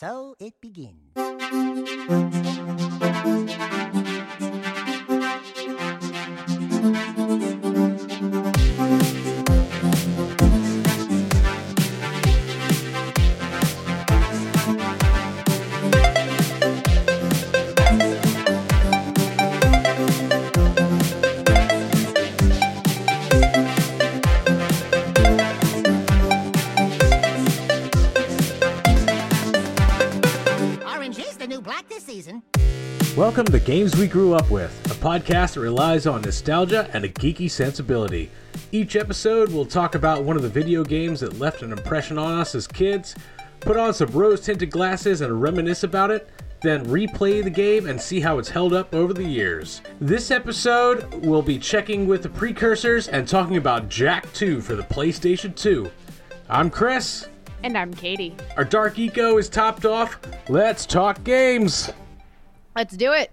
So it begins. Games We Grew Up With, a podcast that relies on nostalgia and a geeky sensibility. Each episode, we'll talk about one of the video games that left an impression on us as kids, put on some rose tinted glasses and reminisce about it, then replay the game and see how it's held up over the years. This episode, we'll be checking with the precursors and talking about Jak 2 for the PlayStation 2. I'm Chris. And I'm Katie. Our Dark Eco is topped off. Let's talk games. Let's do it.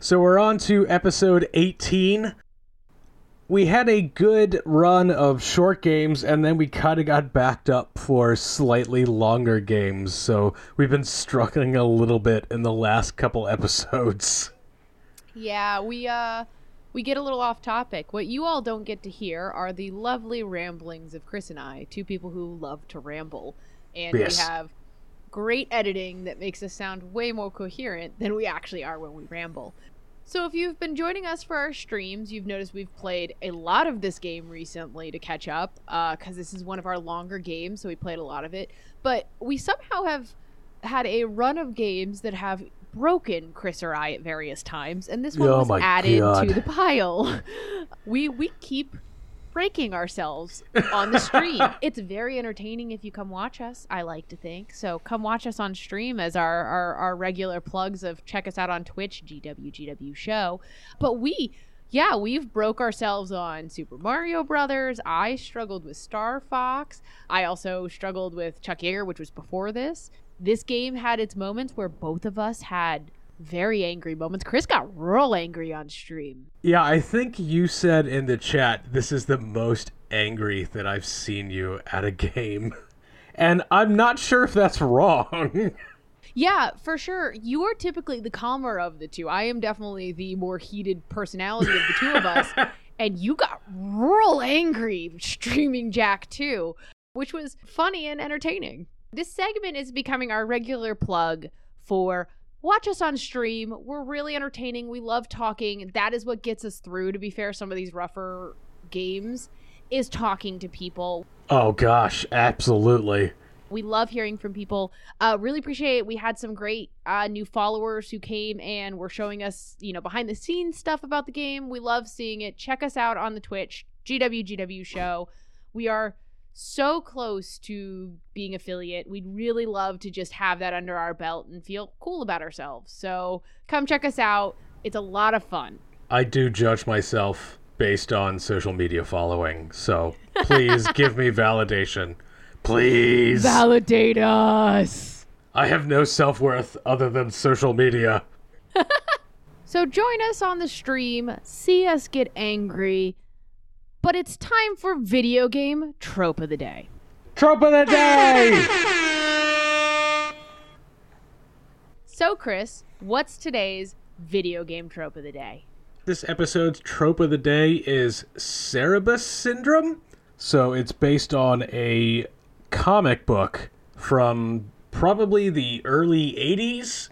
So we're on to episode 18. We had a good run of short games and then we kind of got backed up for slightly longer games. So we've been struggling a little bit in the last couple episodes. Yeah, we uh we get a little off topic. What you all don't get to hear are the lovely ramblings of Chris and I, two people who love to ramble. And Yes. we have great editing that makes us sound way more coherent than we actually are when we ramble. So if you've been joining us for our streams, you've noticed we've played a lot of this game recently to catch up, uh, because this is one of our longer games, so we played a lot of it. But we somehow have had a run of games that have broken Chris or I at various times, and this one Oh was added God. to the pile. we we keep breaking ourselves on the stream. it's very entertaining if you come watch us, I like to think. So come watch us on stream as our, our, our regular plugs of check us out on Twitch, GWGW show. But we yeah, we've broke ourselves on Super Mario Brothers. I struggled with Star Fox. I also struggled with Chuck Yeager, which was before this. This game had its moments where both of us had very angry moments. Chris got real angry on stream. Yeah, I think you said in the chat this is the most angry that I've seen you at a game. And I'm not sure if that's wrong. Yeah, for sure. You are typically the calmer of the two. I am definitely the more heated personality of the two of us. And you got real angry streaming Jak 2, which was funny and entertaining. This segment is becoming our regular plug for watch us on stream. We're really entertaining. We love talking. That is what gets us through, to be fair, some of these rougher games is talking to people. oh gosh, absolutely. We love hearing from people. Uh, really appreciate. it. We had some great uh, new followers who came and were showing us, you know, behind the scenes stuff about the game. We love seeing it. Check us out on the Twitch GWGW show. We are so close to being affiliate. We'd really love to just have that under our belt and feel cool about ourselves. So come check us out. It's a lot of fun. I do judge myself based on social media following, so please give me validation. Please. Validate us. I have no self worth other than social media. So join us on the stream, see us get angry, but it's time for video game trope of the day. Trope of the day! So, Chris, what's today's video game trope of the day? this episode's trope of the day is Cerebus Syndrome. So it's based on a comic book from probably the early 80s.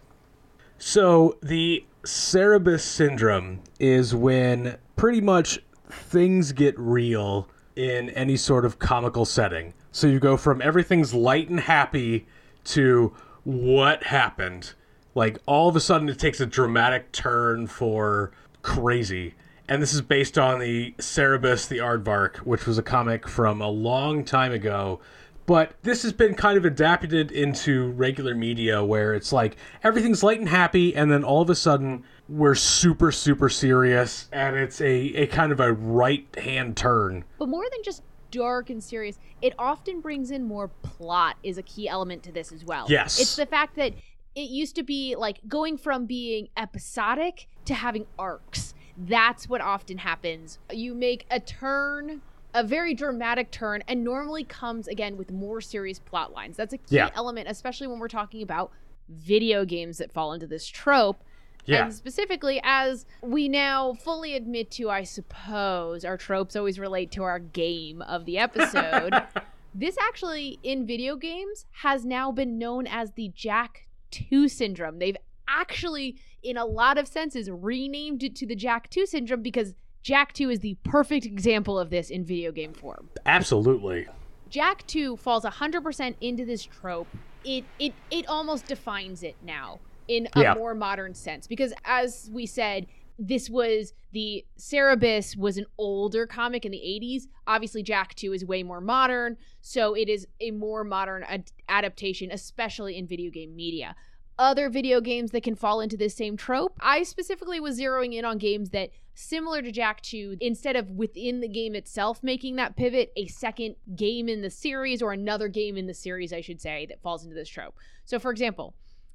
So the Cerebus Syndrome is when pretty much things get real in any sort of comical setting. So you go from everything's light and happy to what happened. Like all of a sudden it takes a dramatic turn for crazy. And this is based on the Cerebus the Aardvark, which was a comic from a long time ago. But this has been kind of adapted into regular media where it's like everything's light and happy, and then all of a sudden we're super, super serious, and it's a, a kind of a right hand turn. But more than just dark and serious, it often brings in more plot is a key element to this as well. Yes. It's the fact that it used to be like going from being episodic to having arcs. That's what often happens. You make a turn a very dramatic turn and normally comes again with more serious plot lines. That's a key Yeah. element, especially when we're talking about video games that fall into this trope. Yeah. And specifically, as we now fully admit to, I suppose, our tropes always relate to our game of the episode. this actually, in video games, has now been known as the Jak 2 syndrome. They've actually, in a lot of senses, renamed it to the Jak 2 syndrome because Jak 2 is the perfect example of this in video game form. Absolutely. Jak 2 falls 100% into this trope. It it it almost defines it now in a Yeah. more modern sense because as we said this was the Cerebus was an older comic in the 80s. Obviously Jak 2 is way more modern, so it is a more modern ad- adaptation especially in video game media. Other video games that can fall into this same trope. I specifically was zeroing in on games that similar to Jak 2, instead of within the game itself making that pivot, a second game in the series or another game in the series, I should say, that falls into this trope. So, for example,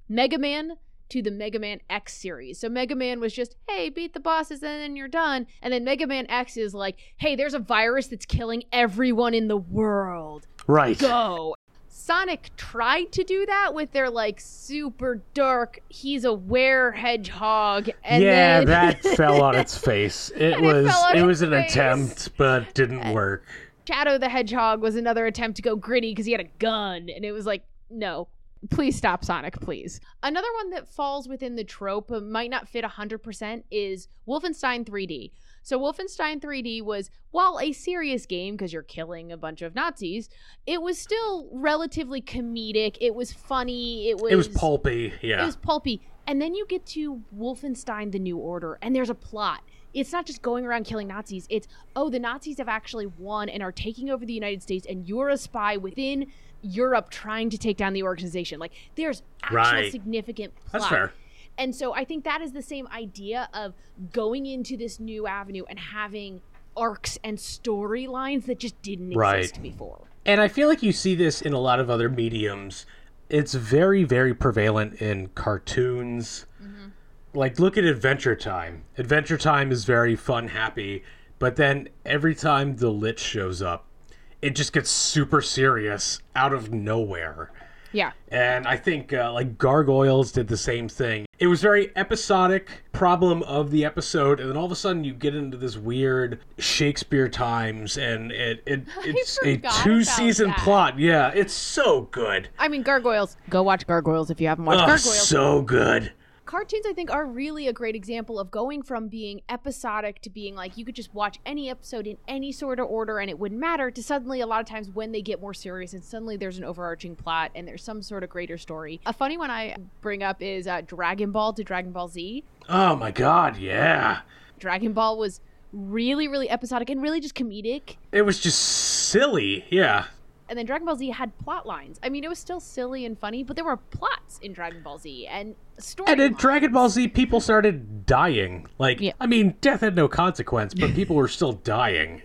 Mega Man to the Mega Man X series. So, Mega Man was just, hey, beat the bosses and then you're done. And then Mega Man X is like, hey, there's a virus that's killing everyone in the world Right. go. Sonic tried to do that with their like super dark, he's a were hedgehog. And yeah, then that fell on its face. It And was on it was an face. attempt, but didn't uh, work. Shadow the Hedgehog was another attempt to go gritty because he had a gun, and it was like, no, please stop, Sonic, please. Another one that falls within the trope, but might not fit 100%, is Wolfenstein 3D. So, Wolfenstein 3D was, while a serious game because you're killing a bunch of Nazis, it was still relatively comedic. It was funny. It was It was pulpy. Yeah. it was pulpy. And then you get to Wolfenstein the New Order, and there's a plot. It's not just going around killing Nazis. It's, oh, the Nazis have actually won and are taking over the United States, and you're a spy within Europe trying to take down the organization. Like, there's actual Right. significant plot. That's fair. And so I think that is the same idea of going into this new avenue and having arcs and storylines that just didn't Right. exist before. And I feel like you see this in a lot of other mediums. It's very, very prevalent in cartoons. Mm-hmm. Like, look at Adventure Time. Adventure Time is very fun, happy, but then every time the Lich shows up, it just gets super serious out of nowhere. Yeah. And I think uh, like Gargoyles did the same thing. It was very episodic problem of the episode, and then all of a sudden you get into this weird Shakespeare times, and it, it it's a two season that. plot. Yeah, it's so good. I mean, Gargoyles. Go watch Gargoyles if you haven't watched Oh, Gargoyles. so good. Cartoons i think are really a great example of going from being episodic to being like you could just watch any episode in any sort of order and it wouldn't matter to suddenly a lot of times when they get more serious and suddenly there's an overarching plot and there's some sort of greater story a funny one i bring up is uh, dragon ball to dragon ball z Oh my god, yeah. dragon ball was really really episodic and really just comedic It was just silly. Yeah. And then Dragon Ball Z had plot lines. I mean, it was still silly and funny, but there were plots in Dragon Ball Z and story. And in Dragon Ball Z, people started dying. Like, Yeah. I mean, death had no consequence, but people were still dying.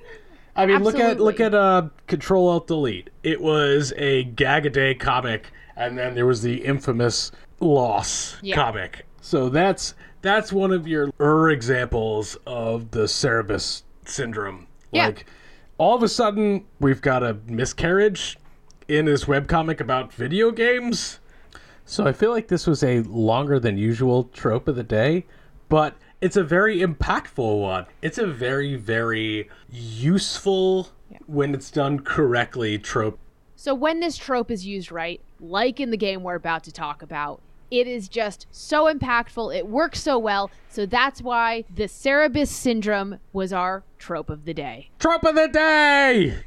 I mean, look at look at uh, Control Alt Delete. It was a gag a day comic, and then there was the infamous Loss Yeah. comic. So that's that's one of your er examples of the Cerebus syndrome. Yeah. Like, all of a sudden, we've got a miscarriage in this webcomic about video games. So I feel like this was a longer than usual trope of the day, but it's a very impactful one. It's a very, very useful, when it's done correctly, trope. So when this trope is used right, like in the game we're about to talk about, it is just so impactful. It works so well. So that's why the Cerebus syndrome was our trope of the day. Trope of the day!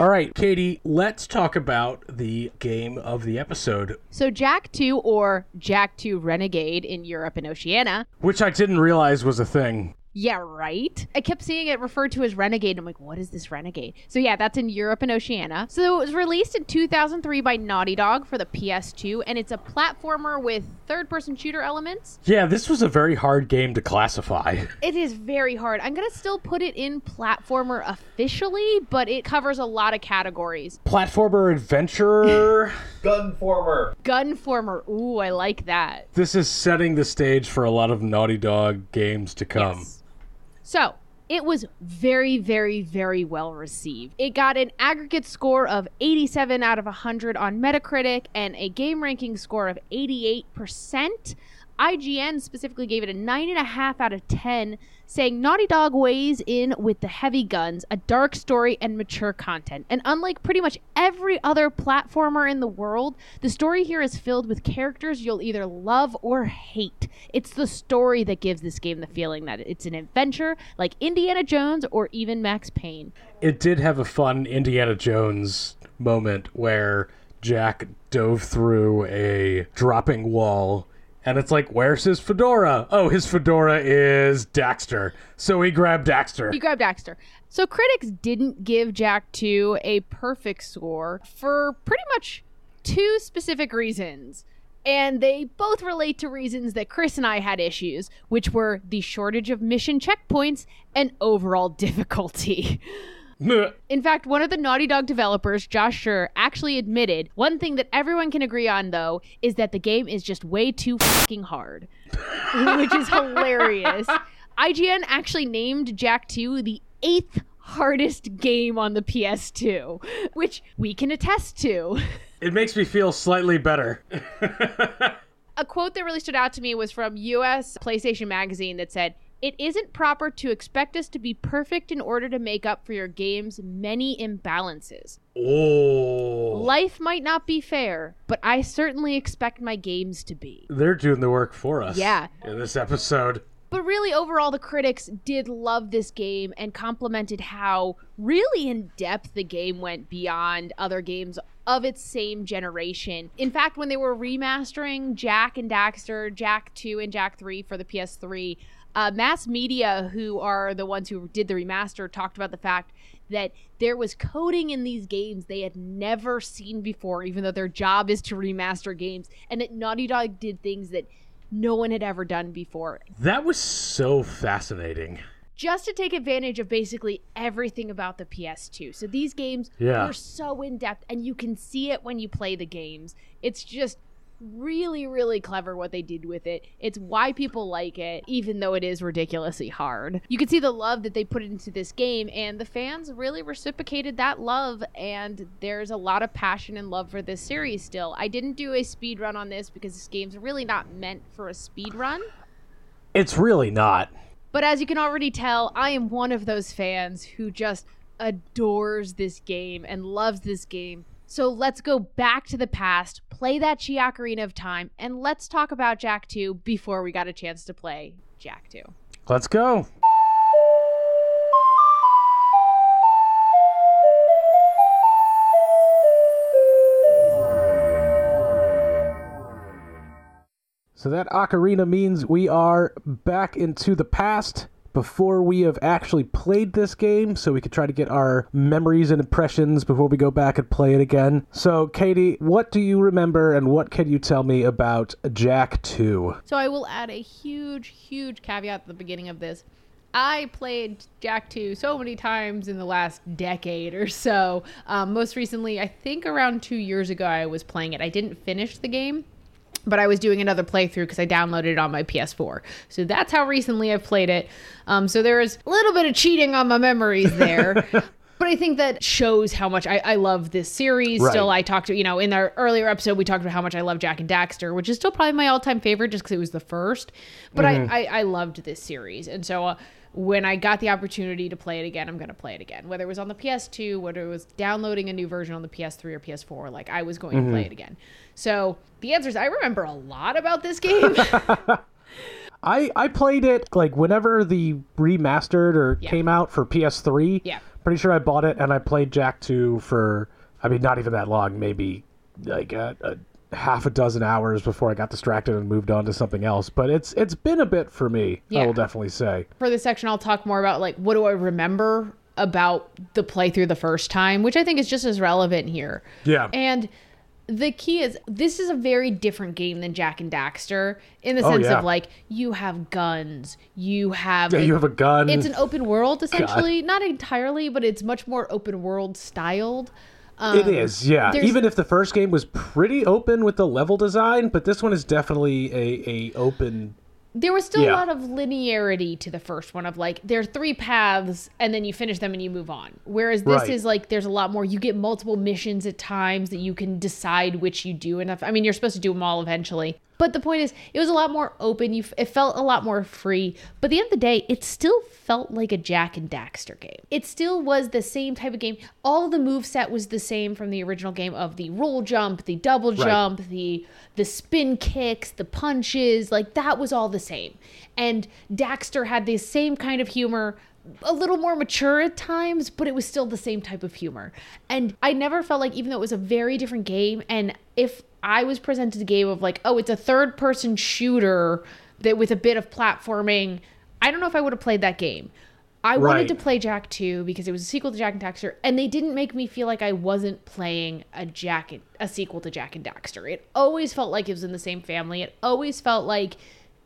All right, Katie, let's talk about the game of the episode, So Jak 2 or Jak 2 Renegade in Europe and Oceania. which I didn't realize was a thing. Yeah, right. I kept seeing it referred to as Renegade. I'm like, what is this Renegade? So yeah, that's in Europe and Oceania. So it was released in 2003 by Naughty Dog for the PS2, and it's a platformer with third-person shooter elements. Yeah, this was a very hard game to classify. It is very hard. I'm gonna still put it in platformer officially, but it covers a lot of categories. Platformer adventure. Gunformer. Gunformer. Ooh, I like that. this is setting the stage for a lot of Naughty Dog games to come. Yes. So, it was very, very, very well received. It got an aggregate score of 87 out of 100 on Metacritic and a game ranking score of 88%. IGN specifically gave it a 9.5 out of 10, saying Naughty Dog weighs in with the heavy guns, a dark story, and mature content. And unlike pretty much every other platformer in the world, the story here is filled with characters you'll either love or hate. It's the story that gives this game the feeling that it's an adventure like Indiana Jones or even Max Payne. It did have a fun Indiana Jones moment where Jak dove through a dropping wall and it's like, where's his fedora? Oh, his fedora is Daxter. So he grabbed Daxter. He grabbed Daxter. So critics didn't give Jak 2 a perfect score for pretty much two specific reasons. And they both relate to reasons that Chris and I had issues, which were the shortage of mission checkpoints and overall difficulty. In fact, one of the Naughty Dog developers, Josh Scherr, actually admitted one thing that everyone can agree on, though, is that the game is just way too fucking hard, which is hilarious. IGN actually named Jak 2 the eighth hardest game on the PS2, which we can attest to. It makes me feel slightly better. A quote that really stood out to me was from US PlayStation Magazine that said, it isn't proper to expect us to be perfect in order to make up for your game's many imbalances. Oh. Life might not be fair, but I certainly expect my games to be. They're doing the work for us. Yeah. In this episode. But really, overall, the critics did love this game and complimented how really in depth the game went beyond other games of its same generation. In fact, when they were remastering Jak and Daxter, Jak 2 and Jak 3 for the PS3, uh, Mass Media, who are the ones who did the remaster, talked about the fact that there was coding in these games they had never seen before, even though their job is to remaster games, and that Naughty Dog did things that no one had ever done before. That was so fascinating. Just to take advantage of basically everything about the PS2. So these games Yeah. were so in depth, and you can see it when you play the games. It's just really, really clever what they did with it. It's why people like it, even though it is ridiculously hard. You can see the love that they put into this game, and the fans really reciprocated that love, and there's a lot of passion and love for this series still. I didn't do a speed run on this because this game's really not meant for a speed run. It's really not. But as you can already tell, I am one of those fans who just adores this game and loves this game. So let's go back to the past, play that Ocarina of Time, and let's talk about Jak 2 before we got a chance to play Jak 2. Let's go. So that ocarina means we are back into the past before we have actually played this game, so we could try to get our memories and impressions before we go back and play it again. So, Katie, what do you remember and what can you tell me about Jak 2? So I will add a huge, huge caveat at the beginning of this. I played Jak 2 so many times in the last decade or so. Um, most recently, I think around two years ago, I was playing it. I didn't finish the game, but I was doing another playthrough because I downloaded it on my PS4. So that's how recently I've played it. Um, so there is a little bit of cheating on my memories there. But I think that shows how much I, I love this series. Right. Still, I talked to, you know, in our earlier episode, we talked about how much I love Jak and Daxter, which is still probably my all time favorite just because it was the first. But I, I, I loved this series. And so uh, when I got the opportunity to play it again, I'm going to play it again. Whether it was on the PS2, whether it was downloading a new version on the PS3 or PS4, like I was going to play mm-hmm. it again. So the answer is I remember a lot about this game. I I played it like whenever the remastered or Yeah. came out for PS3. Yeah. Pretty sure I bought it and I played Jak 2 for I mean not even that long, maybe like a, a half a dozen hours before I got distracted and moved on to something else. But it's it's been a bit for me. I will definitely say. for this section, I'll talk more about like what do I remember about the playthrough the first time, which I think is just as relevant here. Yeah. And the key is this is a very different game than Jak and Daxter in the Oh, sense yeah. of like you have guns, you have Yeah, you have a gun. it's an open world essentially, not entirely, but it's much more open world styled. Um, it is, yeah. Even if the first game was pretty open with the level design, but this one is definitely a, a open there was still Yeah. a lot of linearity to the first one of like there are three paths and then you finish them and you move on whereas this Right. is like there's a lot more you get multiple missions at times that you can decide which you do enough i mean you're supposed to do them all eventually but the point is it was a lot more open. You it felt a lot more free. But at the end of the day it still felt like a jak and daxter game. It still was the same type of game. All the move set was the same from the original game of the roll jump the double jump the the spin kicks the punches like that was all the same. And daxter had the same kind of humor a little more mature at times, but it was still the same type of humor. And I never felt like, even though it was a very different game, and if I was presented a game of like, oh, it's a third person shooter that with a bit of platforming, I don't know if I would have played that game. I wanted to play Jak 2 because it was a sequel to Jak and Daxter, and they didn't make me feel like I wasn't playing a Jak and, a sequel to Jak and Daxter. It always felt like it was in the same family. It always felt like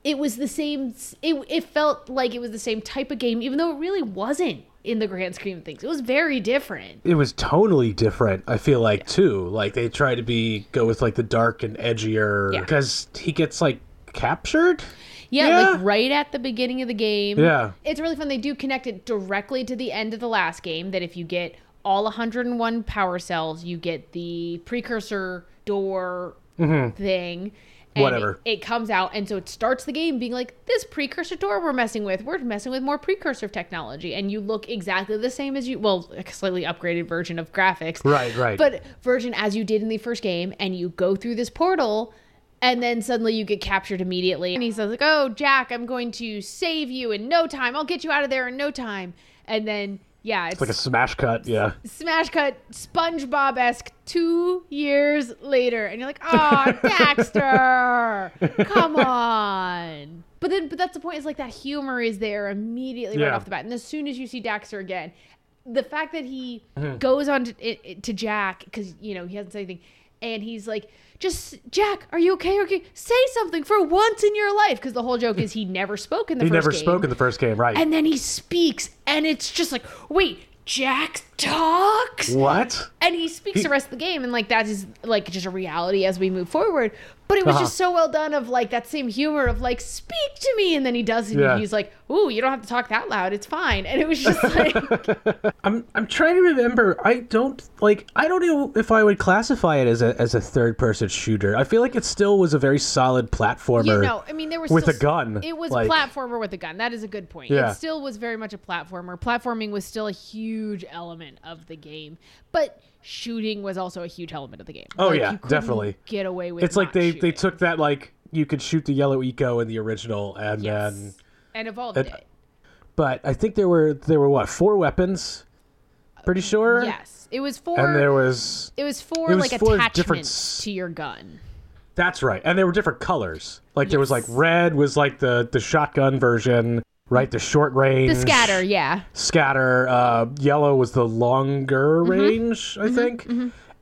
it was the same it, it felt like it was the same type of game even though it really wasn't in the grand scheme of things it was very different It was totally different. I feel like too. Like they try to be go with like the dark and edgier Yeah. because he gets like captured. yeah, Yeah. like right at the beginning of the game Yeah. it's really fun they do connect it directly to the end of the last game that if you get all 101 power cells you get the precursor door mm-hmm. thing and Whatever. It, it comes out, and so it starts the game being like, this precursor door we're messing with, we're messing with more precursor technology. And you look exactly the same as you, well, a slightly upgraded version of graphics. Right, right. But version as you did in the first game, and you go through this portal, and then suddenly you get captured immediately. And he says, like, oh, Jak, I'm going to save you in no time. I'll get you out of there in no time. And then, yeah, it's Like a smash cut. Yeah. smash cut SpongeBob esque two years later, and you're like, oh, Daxter, come on. But then, but that's the point. Is like that humor is there immediately right Yeah. off the bat, and as soon as you see Daxter again, the fact that he Mm-hmm. goes on to, it, it- to Jak because you know he hasn't said anything, and he's like, just Jak, are you okay? Okay, say something for once in your life, because the whole joke is he never spoke in the He first never game. spoke in the first game, right? and then he speaks, and it's just like, wait, Jak talks what? and he speaks He- the rest of the game and like that is like just a reality as we move forward but it was Uh-huh. just so well done of like that same humor of like speak to me and then he does it Yeah. and he's like ooh you don't have to talk that loud it's fine and it was just like I'm I'm trying to remember. I don't like. I don't know if I would classify it as a as a third person shooter. I feel like it still was a very solid platformer. you know i mean there was with still, a gun, it was like- platformer with a gun that is a good point Yeah. it still was very much a platformer platforming was still a huge element of the game but shooting was also a huge element of the game Oh, Like, yeah, you definitely. get away with it's like not they they shooting. took that like you could shoot the yellow eco in the original, and yes. then and evolved it- it but I think there were there were what four weapons, pretty sure. Yes, it was four. And there was it was four it was like for attachments different to your gun. that's right, and there were different colors. Like there was like red was like the the shotgun version, right? The short range, The scatter, yeah. scatter. Uh, yellow was the longer Mm-hmm. range, I think.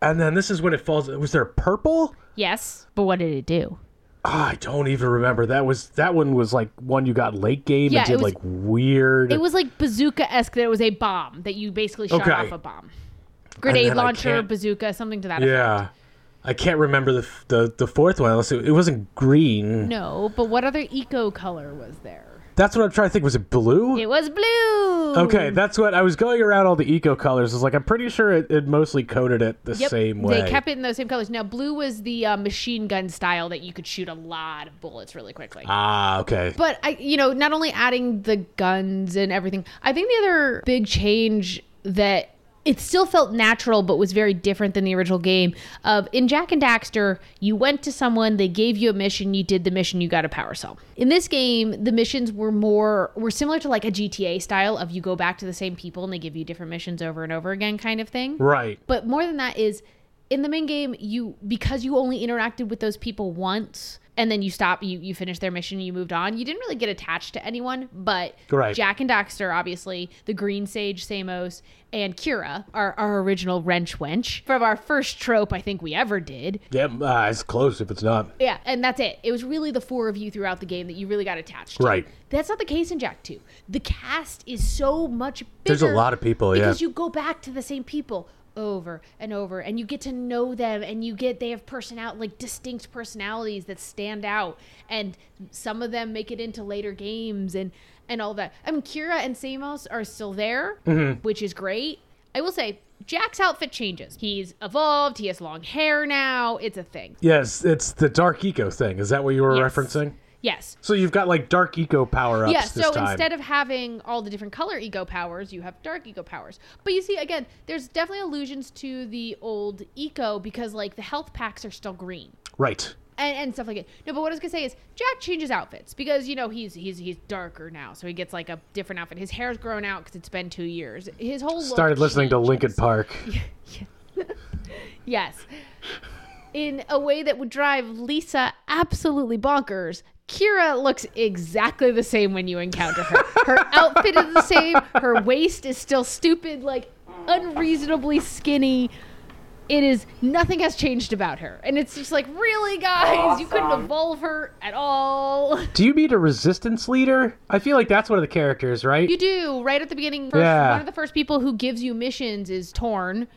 And then this is when it falls. Was there purple? Yes, but what did it do? Ah, I don't even remember. That was that one was like one you got late game Yeah, and it did was- like weird. It was like bazooka esque. That it was a bomb that you basically shot Okay. off a bomb, grenade launcher, bazooka, something to that effect. yeah, I can't remember the the the fourth one. Unless it, it wasn't green. No, but what other eco color was there? That's what I'm trying to think. Was it blue? It was blue. Okay, that's what I was going around all the eco colors. I was like, I'm pretty sure it, it mostly coated it the Yep, same way. They kept it in those same colors. Now, blue was the uh, machine gun style that you could shoot a lot of bullets really quickly. ah, okay. But I, you know, not only adding the guns and everything, I think the other big change that it still felt natural but was very different than the original game of in Jak and Daxter, you went to someone, they gave you a mission, you did the mission, you got a power cell. In this game, the missions were more were similar to like a GTA style of you go back to the same people and they give you different missions over and over again kind of thing. Right. But more than that is in the main game, you because you only interacted with those people once and then you stop, you you finished their mission, you moved on. You didn't really get attached to anyone, but Right. Jak and Daxter, obviously, the Green Sage, Samos, and Keira, our, our original wrench wench from our first trope I think we ever did. Yeah, uh, it's close if it's not. Yeah, and that's it. It was really the four of you throughout the game that you really got attached to. Right. That's not the case in Jak 2. The cast is so much bigger. There's a lot of people, yeah. Because you go back to the same people over and over and you get to know them and you get they have personality like distinct personalities that stand out and some of them make it into later games and and all that i mean keira and samos are still there mm-hmm. which is great i will say jak's outfit changes he's evolved he has long hair now it's a thing Yes, it's the dark eco thing. Is that what you were Yes. referencing? Yes So you've got like dark eco power ups yeah, so instead of having all the different color eco powers, you have dark eco powers. But you see, again, there's definitely allusions to the old eco because, like, the health packs are still green. right. And, and stuff like it. No, but what I was gonna say is Jak changes outfits because you know he's he's he's darker now, so he gets like a different outfit. His hair's grown out because it's been two years. His whole look Started listening to. Linkin Park. Yes. In a way that would drive Lisa absolutely bonkers. Keira looks exactly the same when you encounter her. Her outfit is the same. Her waist is still stupid, like unreasonably skinny. It is nothing has changed about her. And it's just like, really, guys? You couldn't evolve her at all. Do you meet a resistance leader? I feel like that's one of the characters, right? You do. Right at the beginning, first, Yeah. one of the first people who gives you missions is Torn.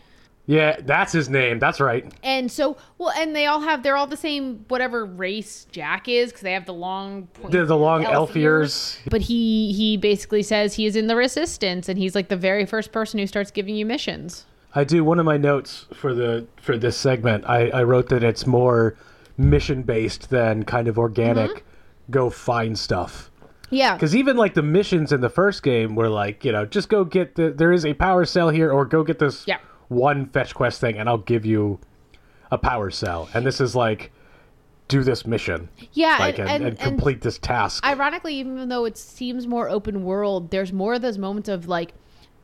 Yeah, that's his name. That's right. And so, well, and they all have, they're all the same, whatever race Jak is, because they have the long, point, The, the long elf elf ears. But he he basically says he is in the resistance, and he's like the very first person who starts giving you missions. I do one of my notes for the for this segment. I, I wrote that it's more mission based than kind of organic. Mm-hmm. Go find stuff. Yeah, Because even like the missions in the first game were like, you know, just go get the there is a power cell here, or go get this Yeah. One fetch quest thing, and I'll give you a power cell. And this is like, do this mission, yeah, like, and, and, and, and complete this task. ironically, even though it seems more open world, there's more of those moments of like.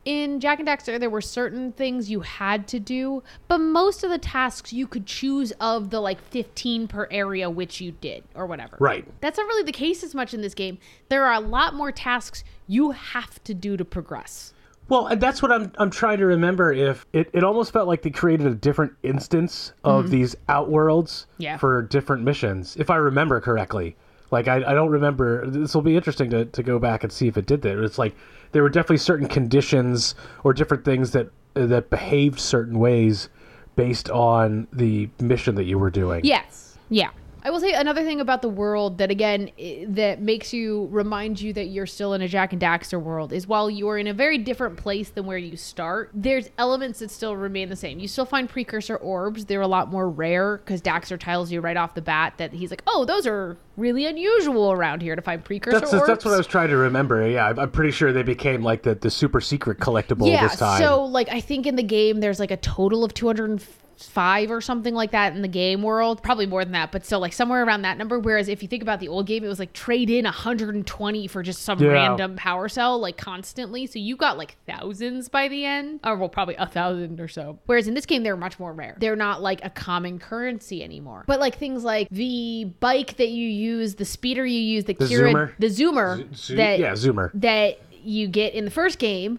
In Jak and Daxter, there were certain things you had to do, but most of the tasks you could choose of the like 15 per area, which you did, or whatever. right. That's not really the case as much in this game. There are a lot more tasks you have to do to progress. Well, and that's what I'm I'm trying to remember. If it, it almost felt like they created a different instance of these outworlds Mm-hmm. Yeah. for different missions, if I remember correctly. Like I, I don't remember. This will be interesting to, to go back and see if it did that. It's like there were definitely certain conditions or different things that that behaved certain ways based on the mission that you were doing. Yes. Yeah. I will say another thing about the world that again that makes you remind you that you're still in a Jak and Daxter world is while you're in a very different place than where you start, there's elements that still remain the same. You still find precursor orbs. They're a lot more rare because Daxter tells you right off the bat that he's like, "Oh, those are really unusual around here to find precursor That's, orbs." that's what I was trying to remember. Yeah, I'm, pretty sure they became like the, the super secret collectible yeah, this time. so like I think in the game there's like a total of 205 or something like that in the game world. Probably more than that, but still like somewhere around that number. Whereas if you think about the old game, it was like trade in 120 for just some Yeah. random power cell like constantly. So you got like thousands by the end, or well probably a thousand or so. Whereas in this game they're much more rare. They're not like a common currency anymore. But like things like the bike that you use, the speeder you use, the, The Keira, Zoomer? the zoomer Zo- that yeah, Zoomer. that you get in the first game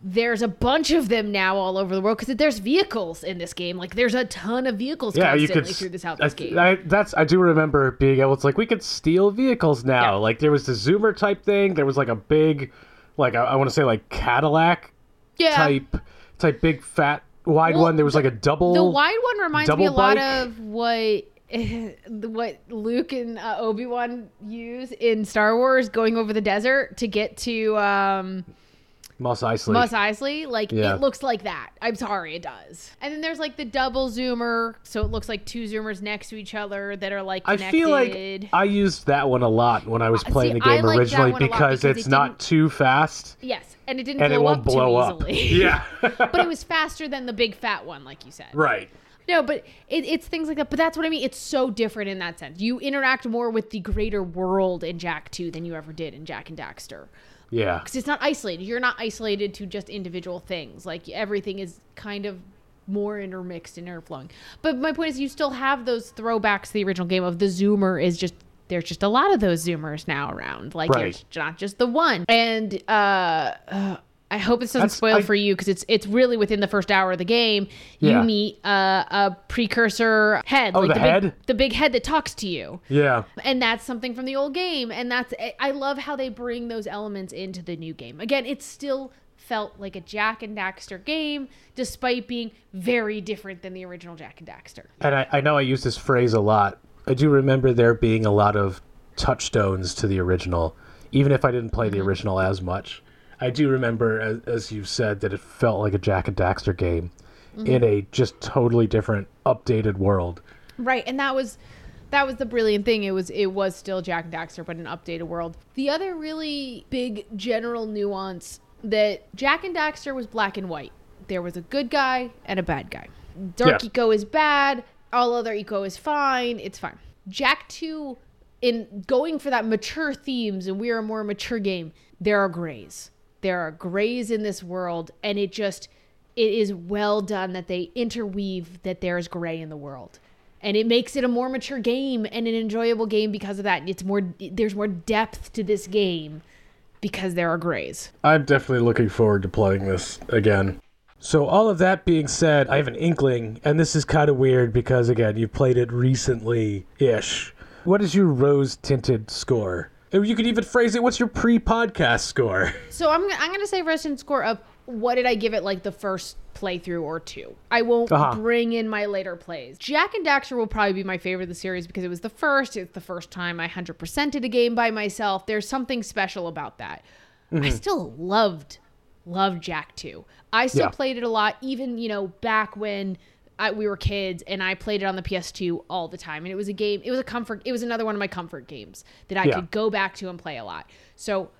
there's a bunch of them now all over the world because there's vehicles in this game like there's a ton of vehicles yeah, you constantly could. through this out I, this game I, that's I do remember being able. It's like we could steal vehicles now. Yeah. Like there was the Zoomer type thing. There was like a big, like I, I want to say like Cadillac yeah type type big fat wide Well, one. There was like a double. the wide one reminds me a lot bike? of what what Luke and uh, Obi Wan use in Star Wars, going over the desert to get to um, Mos Eisley. Mos Eisley. Like Yeah. it looks like that. I'm sorry, it does. And then there's like the double zoomer, so it looks like two zoomers next to each other that are like I feel like I used that one a lot when I was see, playing the game like originally one a lot because, because it's it not too fast yes, and it didn't and blow it won't up blow too up. easily. Yeah. but it was faster than the big fat one, like you said. right. No, but it, it's things like that. But that's what I mean. It's so different in that sense. You interact more with the greater world in Jak 2 than you ever did in Jak and Daxter. Yeah. Because it's not isolated. You're not isolated to just individual things. Like everything is kind of more intermixed and interflowing. But my point is, you still have those throwbacks to the original game of the zoomer is just. There's just a lot of those zoomers now around. Like Right. there's not just the one. And uh, uh I hope this doesn't That's- spoil I- for you because it's it's really within the first hour of the game. You Yeah. meet uh, a precursor head, Oh, like the big, head? the big head that talks to you Yeah. and that's something from the old game and that's i love how they bring those elements into the new game again it's still felt like a Jak and Daxter game, despite being very different than the original Jak and Daxter. And I, I know I use this phrase a lot. I do remember there being a lot of touchstones to the original, even if I didn't play the original as much. I do remember, as, as you've said, that it felt like a Jak and Daxter game mm-hmm. in a just totally different, updated world. Right, and that was that was the brilliant thing. It was it was still Jak and Daxter, but an updated world. The other really big general nuance that Jak and Daxter was black and white. There was a good guy and a bad guy. Dark Yeah. eco is bad. All other eco is fine. It's fine. Jak two, in going for that mature themes, and we're a more mature game. There are grays. There are grays in this world, and it just it is well done that they interweave that there's gray in the world and it makes it a more mature game and an enjoyable game because of that it's more there's more depth to this game because there are grays I'm definitely looking forward to playing this again. So, all of that being said, I have an inkling, and this is kind of weird because, again, you've played it recently ish. What is your rose tinted score? You could even phrase it what's your pre podcast score? so i'm, I'm going to say resident score of what did i give it like the first playthrough or two i won't Uh-huh. bring in my later plays jak and daxter will probably be my favorite of the series because it was the first it's the first time i 100% did a game by myself there's something special about that Mm-hmm. i still loved loved Jak 2. I still Yeah. played it a lot, even, you know, back when I, we were kids and I played it on the PS2 all the time. And it was a game, it was a comfort, it was another one of my comfort games that I Yeah. could go back to and play a lot. So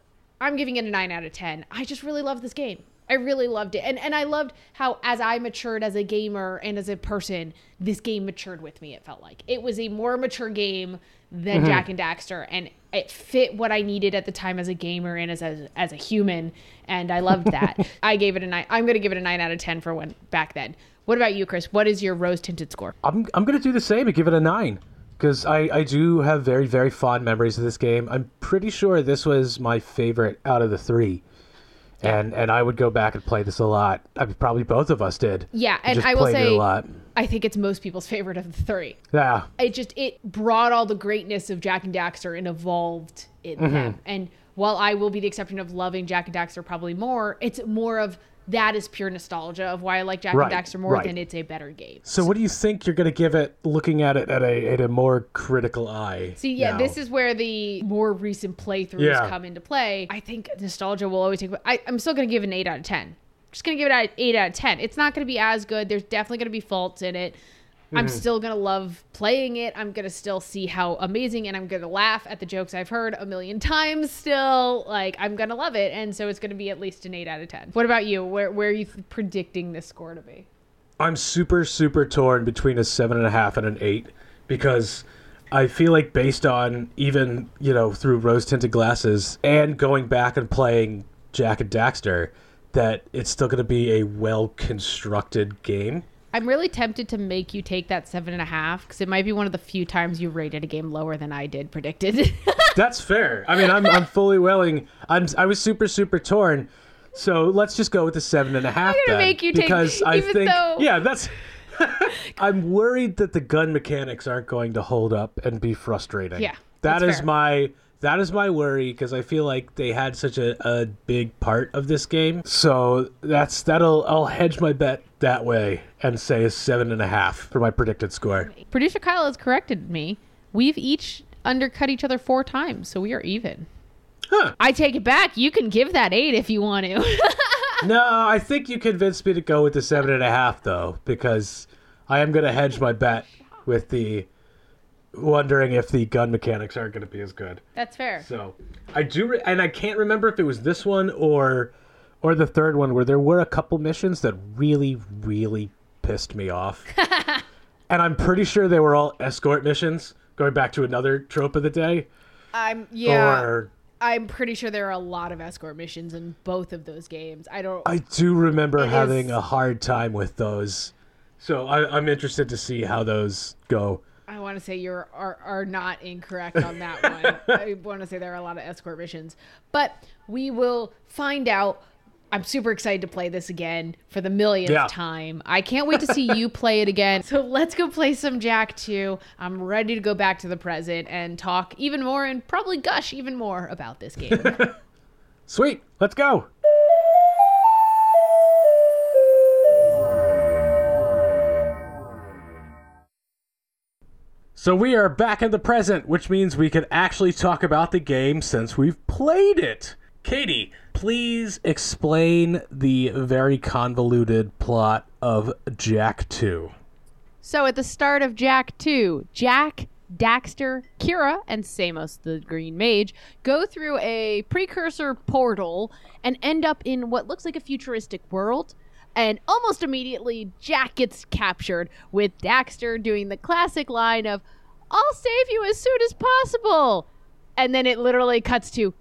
I'm giving it a 9 out of 10. I just really love this game. I really loved it. And and I loved how as I matured as a gamer and as a person, this game matured with me, it felt like. It was a more mature game than mm-hmm. Jak and Daxter and it fit what I needed at the time as a gamer and as a, as a human and I loved that. I gave it a 9. I'm going to give it a 9 out of 10 for when back then. What about you, Chris? What is your rose tinted score? I'm, I'm going to do the same and give it a 9. Because I, I do have very, very fond memories of this game. I'm pretty sure this was my favorite out of the three. And and I would go back and play this a lot. I mean, probably both of us did. Yeah, and I will say a lot. I think it's most people's favorite of the 3. Yeah. it just it brought all the greatness of Jak and Daxter and evolved in mm-hmm. them. And while I will be the exception of loving Jak and Daxter probably more, it's more of that is pure nostalgia of why I like Jak Right, and Daxter more right. than it's a better game. So what do you think you're going to give it looking at it at a at a more critical eye? See, yeah, now? this is where the more recent playthroughs Yeah. come into play. I think nostalgia will always take. I, I'm still going to give an 8 out of 10. Just to give it an 8 out of 10. It's not to be as good. There's definitely to be faults in it. I'm Mm-hmm. still going to love playing it. I'm to still see how amazing and I'm to laugh at the jokes I've heard a million times still. Like, I'm to love it. And so it's to be at least an 8 out of 10. What about you? Where, where are you predicting this score to be? I'm super super torn between a seven and a half and an eight because I feel like based on even you know through rose tinted glasses and going back and playing Jak and Daxter that it's still going to be a well constructed game. I'm really tempted to make you take that seven and a half because it might be one of the few times you rated a game lower than I did predicted. That's fair. I mean, I'm I'm fully willing. I'm I was super super torn. So let's just go with the seven and a half. I'm gonna then, make you take- because I think though- yeah, that's. I'm worried that the gun mechanics aren't going to hold up and be frustrating. Yeah, that that's fair. my that is my worry because I feel like they had such a, a big part of this game. So that's that'll I'll hedge my bet that way and say a seven and a half for my predicted score. Producer Kyle has corrected me. We've each undercut each other four times, so we are even. Huh. I take it back. You can give that eight if you want to. No, I think you convinced me to go with the seven and a half though, because I am going to hedge my bet with the wondering if the gun mechanics aren't going to be as good. That's fair. So I do, re- and I can't remember if it was this one or or the third one where there were a couple missions that really, really pissed me off. and I'm pretty sure they were all escort missions. Going back to another trope of the day, I'm yeah. or I'm pretty sure there are a lot of escort missions in both of those games. I don't. I do remember having is- a hard time with those. So I, I'm interested to see how those go. I want to say you're are, are not incorrect on that one. I want to say there are a lot of escort missions, but we will find out. I'm super excited to play this again for the millionth Yeah. time. I can't wait to see you play it again. So let's go play some Jak 2. I'm ready to go back to the present and talk even more and probably gush even more about this game. Sweet, let's go. So we are back in the present, which means we can actually talk about the game since we've played it. Katie, please explain the very convoluted plot of Jak 2. So at the start of Jak 2, Jak, Daxter, Keira, and Samos the Green Mage go through a precursor portal and end up in what looks like a futuristic world. And almost immediately, Jak gets captured, with Daxter doing the classic line of, I'll save you as soon as possible. And then it literally cuts to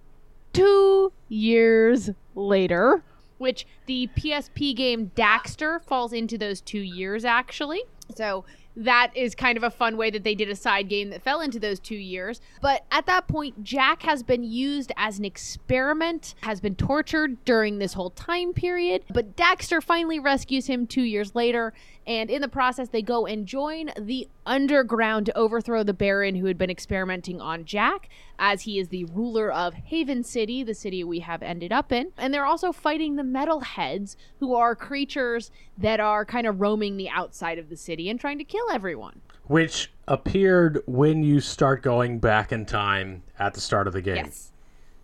two years later, which the PSP game Daxter falls into those two years, actually. So that is kind of a fun way that they did a side game that fell into those two years. But at that point, Jak has been used as an experiment, has been tortured during this whole time period. But Daxter finally rescues him two years later, and in the process, they go and join the underground to overthrow the Baron who had been experimenting on Jak, as he is the ruler of Haven City, the city we have ended up in. And they're also fighting the Metalheads, who are creatures that are kind of roaming the outside of the city and trying to kill everyone. Which appeared when you start going back in time at the start of the game. Yes.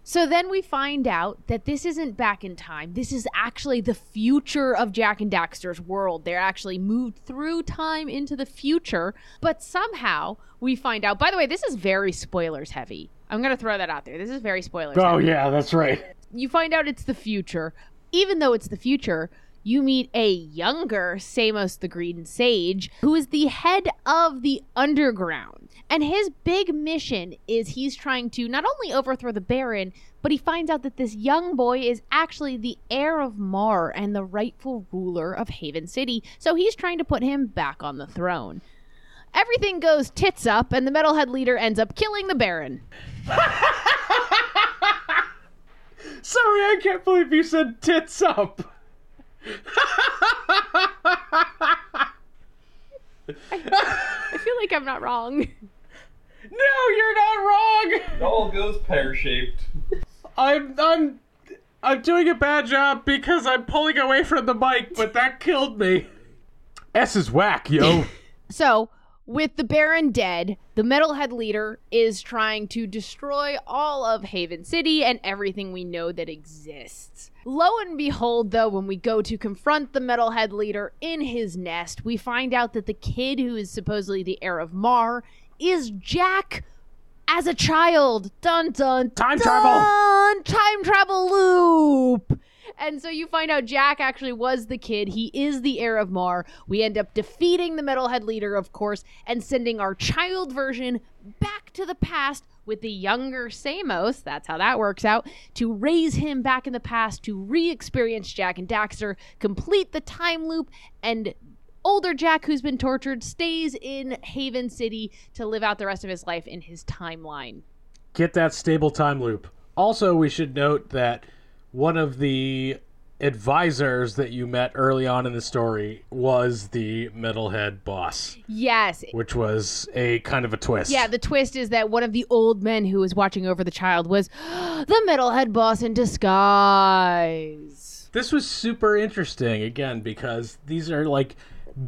So then we find out that this isn't back in time. This is actually the future of Jak and Daxter's world. They're actually moved through time into the future, but somehow we find out. By the way, this is very spoilers heavy. I'm going to throw that out there. This is very spoilers Oh, heavy. yeah, that's right. You find out it's the future. Even though it's the future, you meet a younger Samos the Green Sage, who is the head of the underground. And his big mission is he's trying to not only overthrow the Baron, but he finds out that this young boy is actually the heir of Mar and the rightful ruler of Haven City. So he's trying to put him back on the throne. Everything goes tits up, and the metalhead leader ends up killing the Baron. Sorry, I can't believe you said tits up. I feel like I'm not wrong. No, you're not wrong. It all goes pear shaped. I'm I'm I'm doing a bad job because I'm pulling away from the mic, but that killed me. S is whack, yo. So, with the Baron dead, the Metalhead leader is trying to destroy all of Haven City and everything we know that exists. Lo and behold, though, when we go to confront the Metalhead leader in his nest, we find out that the kid who is supposedly the heir of Mar is Jak as a child. Dun dun Time dun, travel. Time travel loop. And so you find out Jak actually was the kid. He is the heir of Mar. We end up defeating the Metalhead leader, of course, and sending our child version back to the past with the younger Samos. That's how that works out. To raise him back in the past, to re experience Jak and Daxter, complete the time loop, and older Jak, who's been tortured, stays in Haven City to live out the rest of his life in his timeline. Get that stable time loop. Also, we should note that one of the advisors that you met early on in the story was the metalhead boss, Yes, which was a kind of a twist. Yeah, the twist is that one of the old men who was watching over the child was the metalhead boss in disguise. This was super interesting again because these are like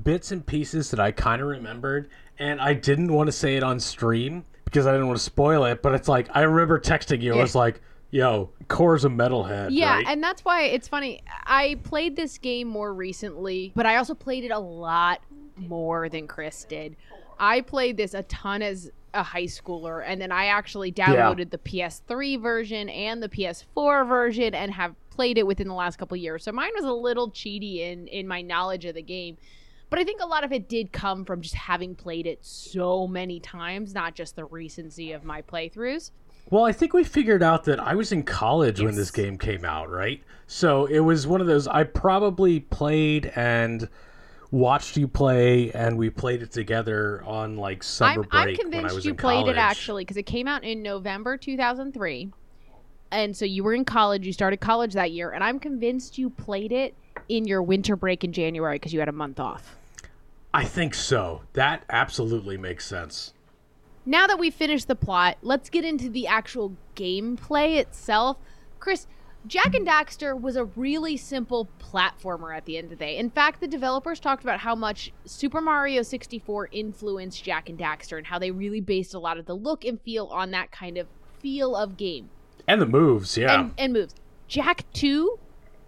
bits and pieces that I kind of remembered, and I didn't want to say it on stream because I didn't want to spoil it. But it's like I remember texting you. I was like, "Yo, Kor's a metalhead." Yeah, right? and that's why it's funny. I played this game more recently, but I also played it a lot more than Chris did. I played this a ton as a high schooler, and then I actually downloaded the PS3 version and the PS4 version and have played it within the last couple years. So mine was a little cheaty in in my knowledge of the game. But I think a lot of it did come from just having played it so many times, not just the recency of my playthroughs. Well, I think we figured out that I was in college when this game came out, right? So it was one of those I probably played and watched you play, and we played it together on like summer I'm, I'm break when I convinced was you played college. it actually because it came out in November 2003. And so you were in college, you started college that year, and I'm convinced you played it in your winter break in January because you had a month off. I think so. That absolutely makes sense. Now that we've finished the plot, let's get into the actual gameplay itself. Chris, Jak and Daxter was a really simple platformer at the end of the day. In fact, the developers talked about how much Super Mario 64 influenced Jak and Daxter and how they really based a lot of the look and feel on that kind of feel of game And the moves, yeah. and, and moves. Jak 2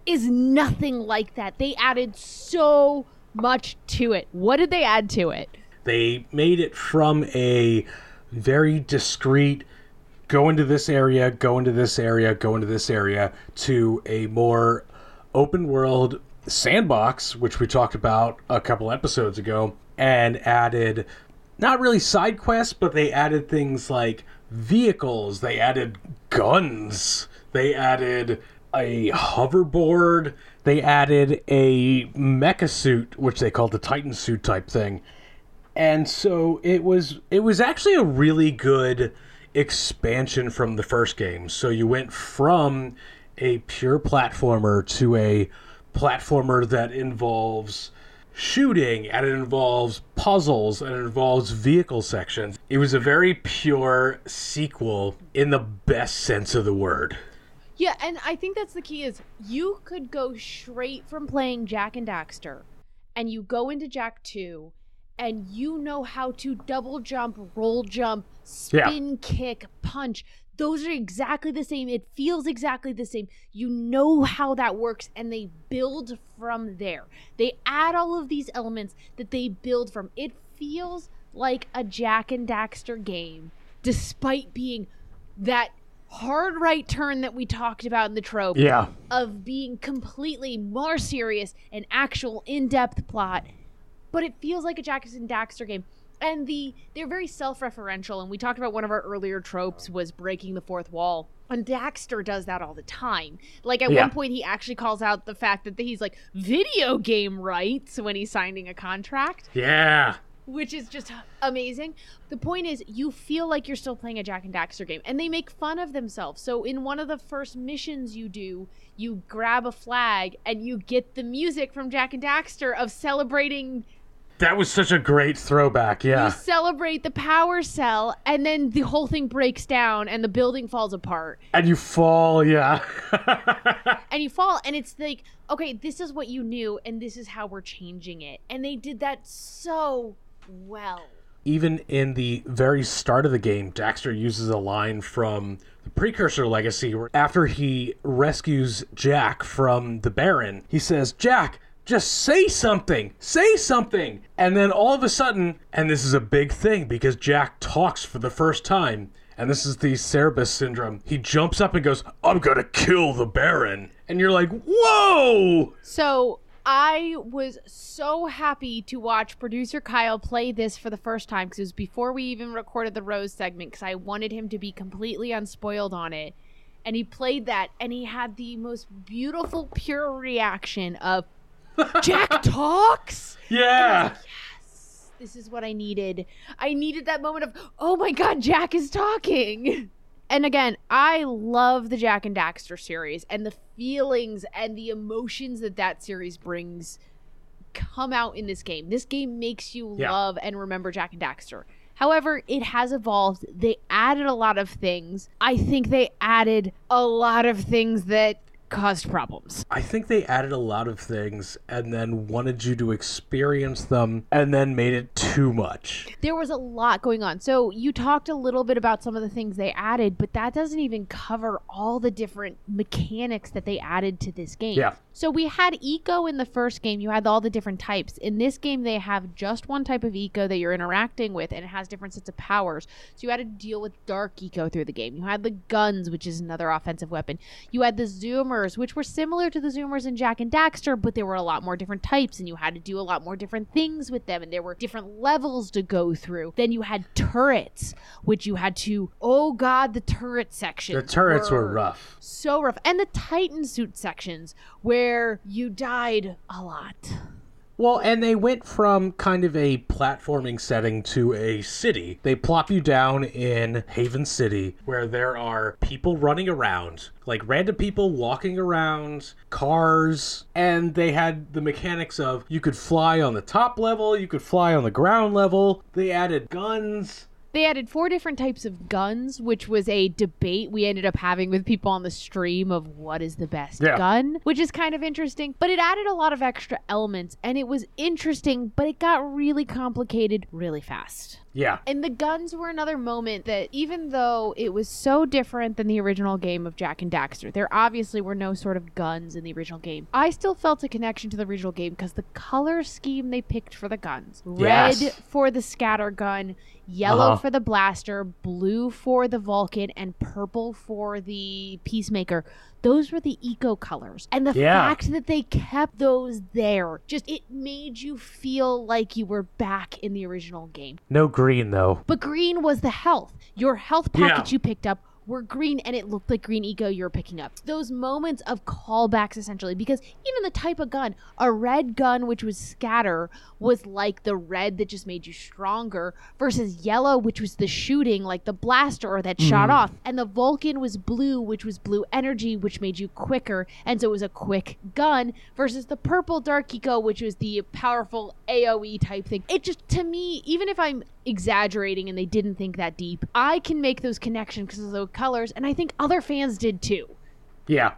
is nothing like that. They added so much to it. What did they add to it? they made it from a very discreet go into this area, go into this area, go into this area to a more open world sandbox, which we talked about a couple episodes ago, and added not really side quests, but they added things like vehicles, they added guns, they added a hoverboard, they added a mecha suit, which they called the Titan suit type thing. And so it was it was actually a really good expansion from the first game. So you went from a pure platformer to a platformer that involves shooting and it involves puzzles and it involves vehicle sections. It was a very pure sequel in the best sense of the word Yeah, and I think that's the key is you could go straight from playing Jak and Daxter and you go into Jak 2 and you know how to double jump, roll jump, spin kick, punch. Those are exactly the same. It feels exactly the same. You know how that works and they build from there. They add all of these elements that they build from. It feels like a Jak and Daxter game despite being that hard right turn that we talked about in the trope yeah of being completely more serious and actual in-depth plot but it feels like a Jak and Daxter game and the they're very self-referential and we talked about one of our earlier tropes was breaking the fourth wall and Daxter does that all the time. Like at Yeah. one point he actually calls out the fact that he's like video game rights when he's signing a contract yeah which is just amazing. The point is, you feel like you're still playing a Jak and Daxter game, and they make fun of themselves. So, in one of the first missions you do, you grab a flag and you get the music from Jak and Daxter of celebrating. that was such a great throwback yeah. You celebrate the power cell, and then the whole thing breaks down and the building falls apart. and you fall yeah and you fall and it's like okay this is what you knew and this is how we're changing it and they did that so well even in the very start of the game, Daxter uses a line from the Precursor Legacy where after he rescues Jak from the Baron, he says, Jak, just say something, say something. And then all of a sudden, and this is a big thing because Jak talks for the first time, and this is the Cerebus syndrome, he jumps up and goes, I'm gonna kill the Baron. And you're like, whoa! So I was so happy to watch producer Kyle play this for the first time because it was before we even recorded the Rose segment because I wanted him to be completely unspoiled on it. And he played that and he had the most beautiful, pure reaction of Jak talks? Yeah! Yes, this is what I needed. I needed that moment of, oh my god, Jak is talking. And again, I love the Jak and Daxter series and the feelings and the emotions that that series brings come out in this game. This game makes you Yeah. love and remember Jak and Daxter. However, it has evolved. They added a lot of things. I think they added a lot of things that caused problems. I think they added a lot of things and then wanted you to experience them and then made it too much. there was a lot going on. So you talked a little bit about some of the things they added, but that doesn't even cover all the different mechanics that they added to this game. Yeah. So we had eco in the first game. You had all the different types. In this game, they have just one type of eco that you're interacting with, and it has different sets of powers. So you had to deal with dark eco through the game. You had the guns, which is another offensive weapon. You had the zoomers, which were similar to the zoomers in Jak and Daxter, but there were a lot more different types, and you had to do a lot more different things with them, and there were different levels to go through. Then you had turrets, which you had to. Oh God, the turret section. The turrets were rough. so rough. And the Titan suit sections where you died a lot. Well, and they went from kind of a platforming setting to a city. They plop you down in Haven City where there are people running around, like random people walking around, cars, and they had the mechanics of you could fly on the top level, you could fly on the ground level. They added guns. They added four different types of guns, which was a debate we ended up having with people on the stream of what is the best Yeah. gun, which is kind of interesting. But it added a lot of extra elements, and it was interesting, but it got really complicated really fast. Yeah. And the guns were another moment that, even though it was so different than the original game of Jak and Daxter, there obviously were no sort of guns in the original game. I still felt a connection to the original game because the color scheme they picked for the guns red Yes. for the scatter gun, yellow Uh-huh. for the blaster, blue for the Vulcan, and purple for the Peacemaker. Those were the eco colors. And the Yeah. fact that they kept those there, just it made you feel like you were back in the original game. No green though. But green was the health. Your health Yeah. package you picked up were green and it looked like green eco you were picking up. Those moments of callbacks essentially because even the type of gun, a red gun which was scatter was like the red that just made you stronger versus yellow which was the shooting like the blaster or that mm-hmm. shot off and the Vulcan was blue which was blue energy which made you quicker and so it was a quick gun versus the purple dark eco which was the powerful AoE type thing. It just to me even if I'm exaggerating and they didn't think that deep, I can make those connections because of colors and I think other fans did too. Yeah.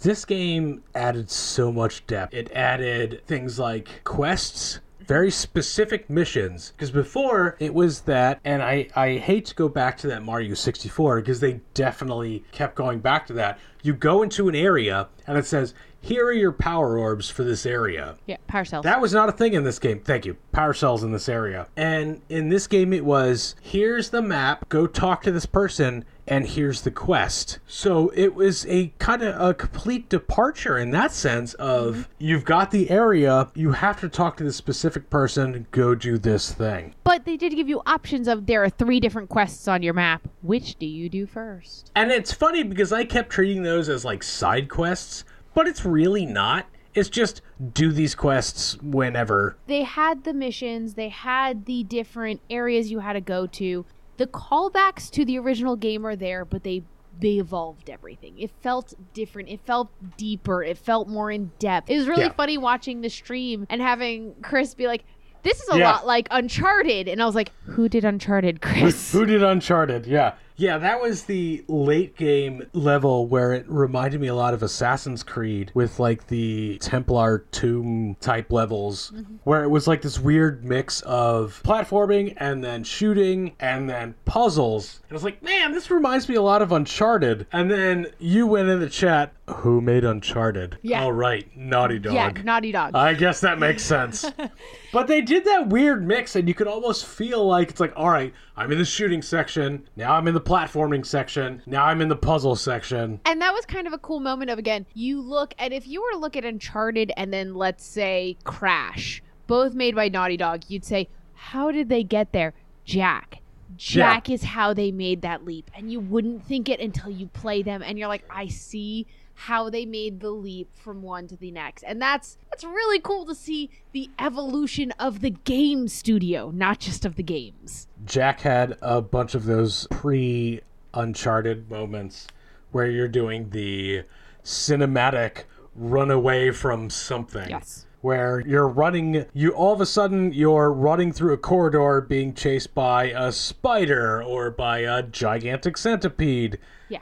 This game added so much depth. It added things like quests, very specific missions. Because before it was that, and I, I hate to go back to that Mario 64 because they definitely kept going back to that. You go into an area and it says, here are your power orbs for this area. Yeah, power cells. That was not a thing in this game. Thank you. Power cells in this area. And in this game, it was here's the map, go talk to this person, and here's the quest. So it was a kind of a complete departure in that sense of you've got the area, you have to talk to the specific person, go do this thing. but they did give you options of there are three different quests on your map. Which do you do first? And it's funny because I kept treating those as like side quests, but it's really not. It's just do these quests whenever. They had the missions, they had the different areas you had to go to. The callbacks to the original game are there, but they they evolved everything. It felt different. It felt deeper. It felt more in depth. It was really Yeah. funny watching the stream and having Chris be like, "This is a Yeah. lot like Uncharted," and I was like, "Who did Uncharted, Chris?" Who did Uncharted? Yeah. Yeah, that was the late game level where it reminded me a lot of Assassin's Creed with like the Templar tomb type levels, mm-hmm. where it was like this weird mix of platforming and then shooting and then puzzles. And I was like, man, this reminds me a lot of Uncharted. And then you went in the chat, who made Uncharted? Yeah. All right, Naughty Dog. yeah, Naughty Dog. I guess that makes sense. but they did that weird mix, and you could almost feel like it's like, all right, I'm in the shooting section. Now I'm in the platforming section. Now I'm in the puzzle section. And that was kind of a cool moment of again, you look and if you were to look at Uncharted and then let's say Crash, both made by Naughty Dog, you'd say, How did they get there? Jak. Jak is how they made that leap. And you wouldn't think it until you play them and you're like, I see how they made the leap from one to the next. And that's that's really cool to see the evolution of the game studio, not just of the games. Jak had a bunch of those pre Uncharted moments where you're doing the cinematic run away from something. Yes. Where you're running, you all of a sudden you're running through a corridor being chased by a spider or by a gigantic centipede, Yeah.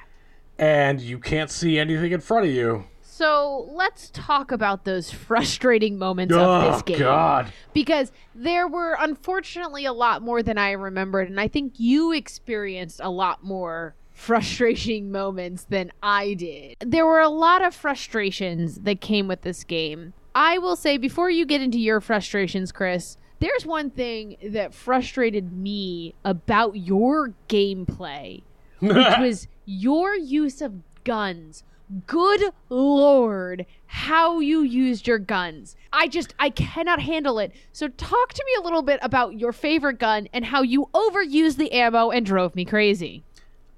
And you can't see anything in front of you. So let's talk about those frustrating moments Oh, of this oh, game. God. Because there were unfortunately a lot more than I remembered, and I think you experienced a lot more frustrating moments than I did. There were a lot of frustrations that came with this game. I will say, before you get into your frustrations, Chris, there's one thing that frustrated me about your gameplay, which was your use of guns. Good lord, how you used your guns. I just, I cannot handle it. So, talk to me a little bit about your favorite gun and how you overused the ammo and drove me crazy.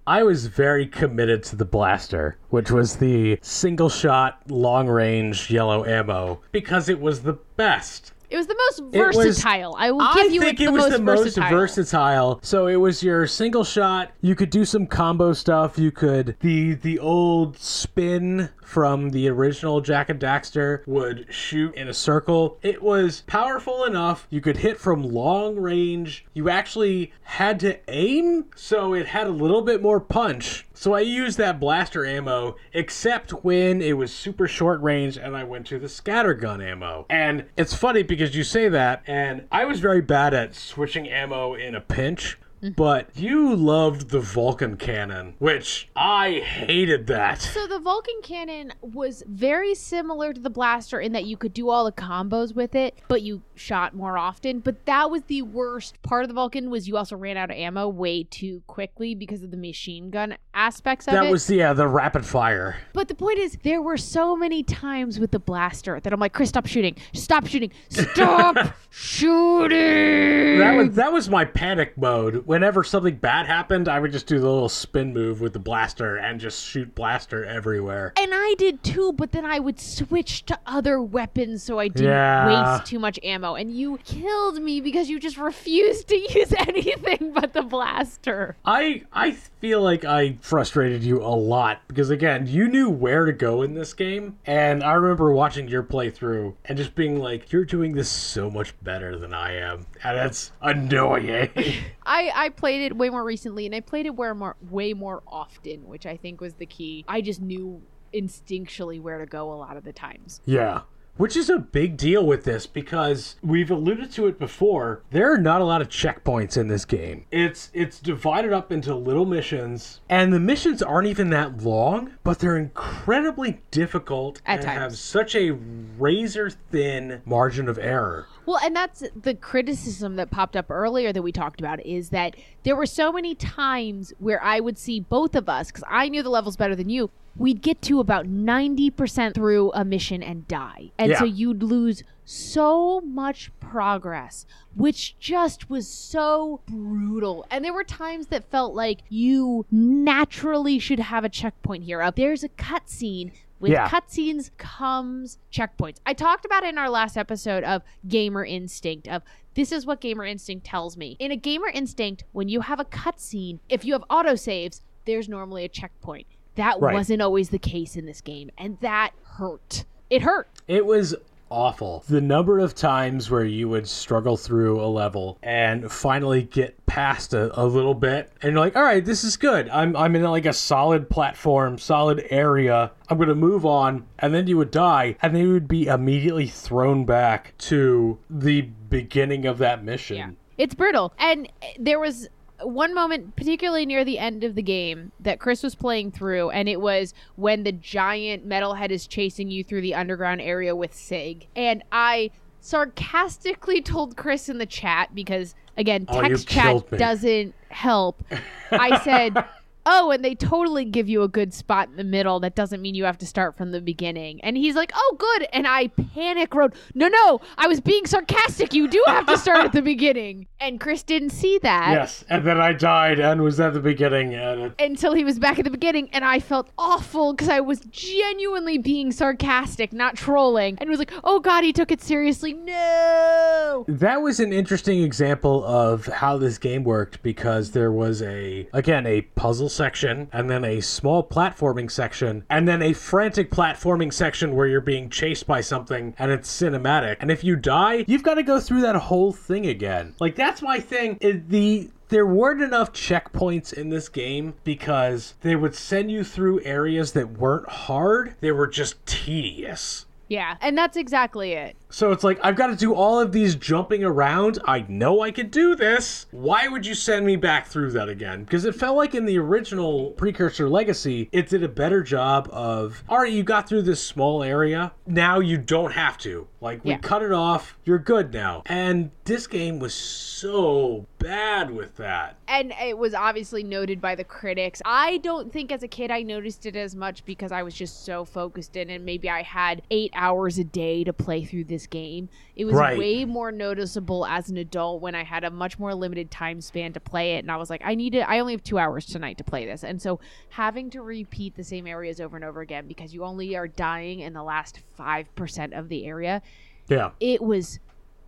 I was very committed to the blaster, which was the single shot, long range yellow ammo, because it was the best. It was the most It was- versatile. I will give I you think it's it the was most the most versatile. versatile. So it was your single shot. You could do some combo stuff. You could the the old spin from the original Jak and Daxter would shoot in a circle. It was powerful enough. You could hit from long range. You actually had to aim, so it had a little bit more punch. So I used that blaster ammo, except when it was super short range and I went to the scattergun ammo. And it's funny because you say that, and I was very bad at switching ammo in a pinch. Mm-hmm. But you loved the Vulcan cannon, which I hated that. So the Vulcan cannon was very similar to the blaster in that you could do all the combos with it, but you shot more often. But that was the worst part of the Vulcan was you also ran out of ammo way too quickly because of the machine gun aspects of it. That was the yeah, the rapid fire. But the point is, there were so many times with the blaster that I'm like, Chris, stop shooting. Stop shooting. Stop shooting. That was that was my panic mode. Whenever something bad happened, I would just do the little spin move with the blaster and just shoot blaster everywhere. And I did too, but then I would switch to other weapons so I didn't Yeah. waste too much ammo. And you killed me because you just refused to use anything but the blaster. I I feel like I frustrated you a lot because again, you knew where to go in this game, and I remember watching your playthrough and just being like, "You're doing this so much better than I am," and that's annoying. I, I played it way more recently, and I played it where more, way more often, which I think was the key. I just knew instinctually where to go a lot of the times. yeah. Which is a big deal with this because we've alluded to it before. There are not a lot of checkpoints in this game. It's it's divided up into little missions, and the missions aren't even that long, but they're incredibly difficult At and times. have such a razor thin margin of error. Well, and that's the criticism that popped up earlier that we talked about is that there were so many times where I would see both of us, because I knew the levels better than you, we'd get to about 90% through a mission and die. And so you'd lose so much progress, which just was so brutal. And there were times that felt like you naturally should have a checkpoint here. Up there's a cutscene with Yeah. cutscenes comes checkpoints. I talked about it in our last episode of gamer instinct of this is what gamer instinct tells me. In a gamer instinct, when you have a cutscene, if you have autosaves, there's normally a checkpoint. That Right. wasn't always the case in this game, and that hurt. It hurt. It was awful. The number of times where you would struggle through a level and finally get past a, a little bit and you're like, all right, this is good. I'm I'm in like a solid platform, solid area. I'm gonna move on, and then you would die, and then you would be immediately thrown back to the beginning of that mission. Yeah. It's brutal. And there was one moment, particularly near the end of the game, that Chris was playing through, and it was when the giant metalhead is chasing you through the underground area with Sig. And I sarcastically told Chris in the chat, because again, Oh, text killed chat doesn't help. I said, Oh, and they totally give you a good spot in the middle. That doesn't mean you have to start from the beginning. And he's like, Oh, good. And I panic wrote, No, no, I was being sarcastic. You do have to start at the beginning. And Chris didn't see that Yes, and then I died and was at the beginning, and until he was back at the beginning. And I felt awful because I was genuinely being sarcastic, not trolling. And was like, Oh, God, he took it seriously. No. That was an interesting example of how this game worked because there was a again a puzzle section and then a small platforming section and then a frantic platforming section where you're being chased by something and it's cinematic. And if you die, you've got to go through that whole thing again. Like that's my thing. The there weren't enough checkpoints in this game because they would send you through areas that weren't hard. They were just tedious. Yeah. And that's exactly it. So it's like, I've got to do all of these jumping around. I know I can do this. Why would you send me back through that again? Because it felt like in the original Precursor Legacy, it did a better job of, all right, you got through this small area. Now you don't have to. Like, we Yeah. cut it off. You're good now. And this game was so bad with that. and it was obviously noted by the critics. I don't think as a kid I noticed it as much because I was just so focused in and maybe I had 8 hours a day to play through this game. It was Right. way more noticeable as an adult when I had a much more limited time span to play it and I was like I need to I only have 2 hours tonight to play this. And so having to repeat the same areas over and over again because you only are dying in the last 5% of the area Yeah. it was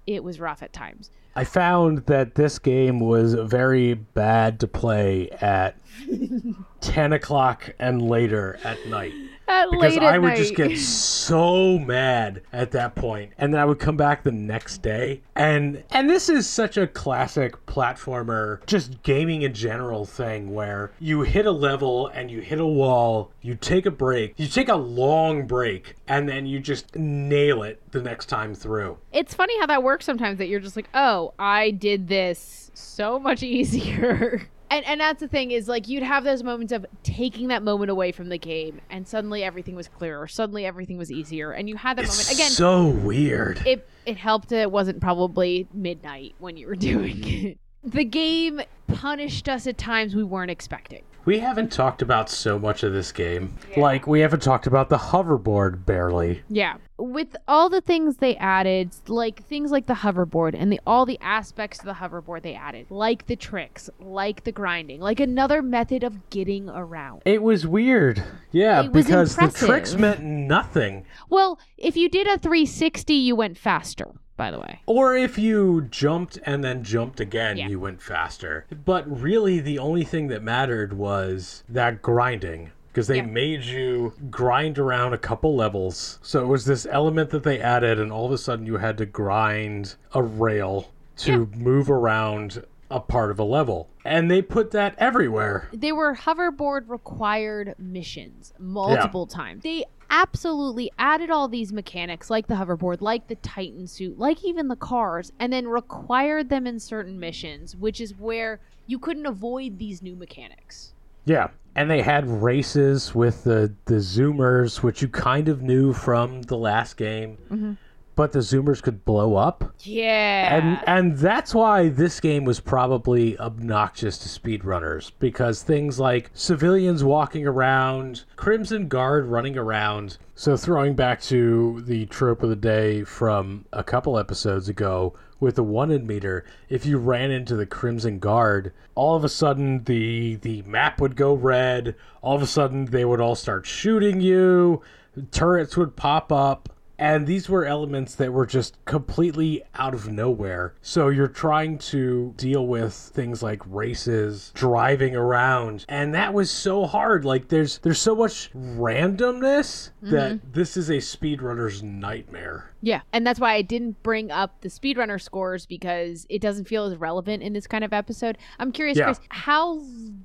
it was rough at times. I found that this game was very bad to play at 10 o'clock and later at night. At Because I would night. just get so mad at that point, and then I would come back the next day, and and this is such a classic platformer, just gaming in general thing where you hit a level and you hit a wall, you take a break, you take a long break, and then you just nail it the next time through. it's funny how that works sometimes that you're just like, oh, I did this so much easier. And, and that's the thing is like you'd have those moments of taking that moment away from the game and suddenly everything was clearer suddenly everything was easier and you had that moment again so weird. it it helped it wasn't probably midnight when you were doing mm-hmm. it the game punished us at times we weren't expecting We haven't talked about so much of this game. Like, we haven't talked about the hoverboard barely. Yeah. With all the things they added, like things like the hoverboard and the all the aspects of the hoverboard they added, like the tricks, like the grinding, like another method of getting around. It was weird. Yeah, It was because the tricks meant nothing. Well, if you did a 360, you went faster, by the way. Or if you jumped and then jumped again, Yeah. you went faster. But really, the only thing that mattered was that grinding. Because they Yeah. made you grind around a couple levels. So it was this element that they added, and all of a sudden you had to grind a rail to move around a part of a level. And they put that everywhere. They were hoverboard required missions multiple times. They absolutely added all these mechanics like the hoverboard, like the Titan suit, like even the cars, and then required them in certain missions, which is where you couldn't avoid these new mechanics. Yeah. And they had races with the, the Zoomers, which you kind of knew from the last game. Mm-hmm. But the Zoomers could blow up. Yeah. And and that's why this game was probably obnoxious to speedrunners because things like civilians walking around, Crimson Guard running around. So throwing back to the trope of the day from a couple episodes ago with the one in meter, if you ran into the Crimson Guard, all of a sudden the the map would go red. All of a sudden they would all start shooting you. Turrets would pop up. And these were elements that were just completely out of nowhere. So you're trying to deal with things like races, driving around, and that was so hard. Like there's there's so much randomness that mm-hmm. this is a speedrunner's nightmare. Yeah, and that's why I didn't bring up the speedrunner scores because it doesn't feel as relevant in this kind of episode. I'm curious, Yeah. Chris, how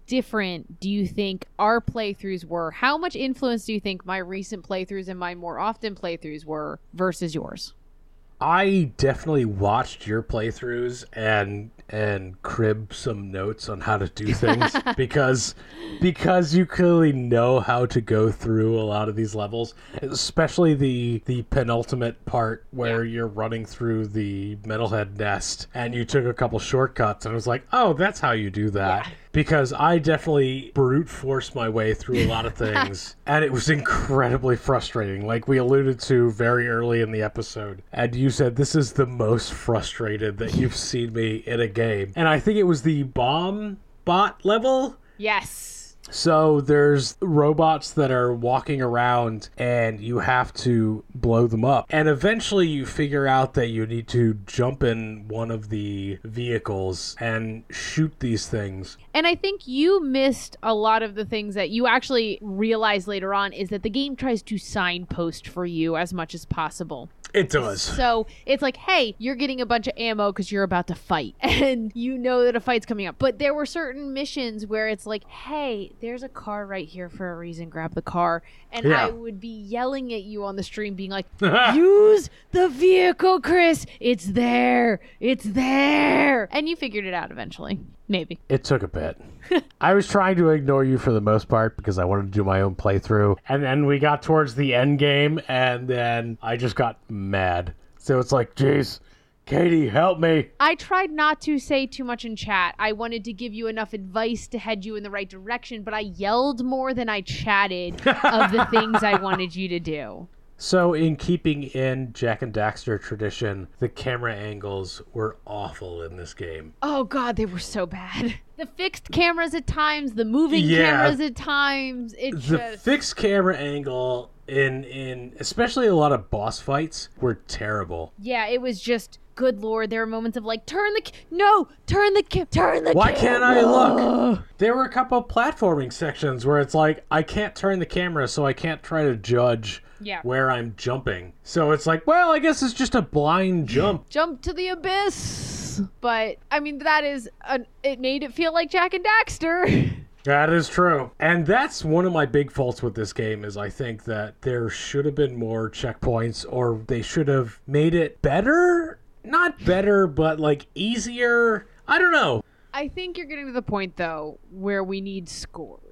different do you think our playthroughs were? How much influence do you think my recent playthroughs and my more often playthroughs were versus yours? I definitely watched your playthroughs and and crib some notes on how to do things because because you clearly know how to go through a lot of these levels, especially the the penultimate part where you're running through the metalhead nest and you took a couple shortcuts and I was like, "Oh, that's how you do that." Because I definitely brute forced my way through a lot of things and it was incredibly frustrating like we alluded to very early in the episode. And you said this is the most frustrated that you've seen me in a game. And I think it was the bomb bot level Yes. So there's robots that are walking around and you have to blow them up. And eventually you figure out that you need to jump in one of the vehicles and shoot these things. And I think you missed a lot of the things that you actually realize later on is that the game tries to signpost for you as much as possible. It does. So it's like, hey, you're getting a bunch of ammo because you're about to fight, and you know that a fight's coming up. But there were certain missions where it's like, hey, there's a car right here for a reason. Grab the car, and Yeah. I would be yelling at you on the stream, being like, use the vehicle, Chris. It's there. It's there. And you figured it out eventually, maybe. It took a bit. I was trying to ignore you for the most part because I wanted to do my own playthrough. And then we got towards the end game and then I just got mad. So it's like, geez, Katie, help me. I tried not to say too much in chat. I wanted to give you enough advice to head you in the right direction, but I yelled more than I chatted of the things I wanted you to do. So, in keeping in Jak and Daxter tradition, the camera angles were awful in this game. Oh god, they were so bad. The fixed cameras at times, the moving Yeah. cameras at times. It The just fixed camera angle in in especially a lot of boss fights were terrible. yeah, it was just good lord, there are moments of like, turn the, ca- no, turn the, ca- turn the. Why can't I look? There were a couple platforming sections where it's like I can't turn the camera, so I can't try to judge Yeah. where I'm jumping. So it's like, well, I guess it's just a blind jump. Jump to the abyss. But I mean, that is, an, it made it feel like Jak and Daxter. That is true. And that's one of my big faults with this game is I think that there should have been more checkpoints or they should have made it better. Not better, but like easier. I don't know. I think you're getting to the point though where we need scores.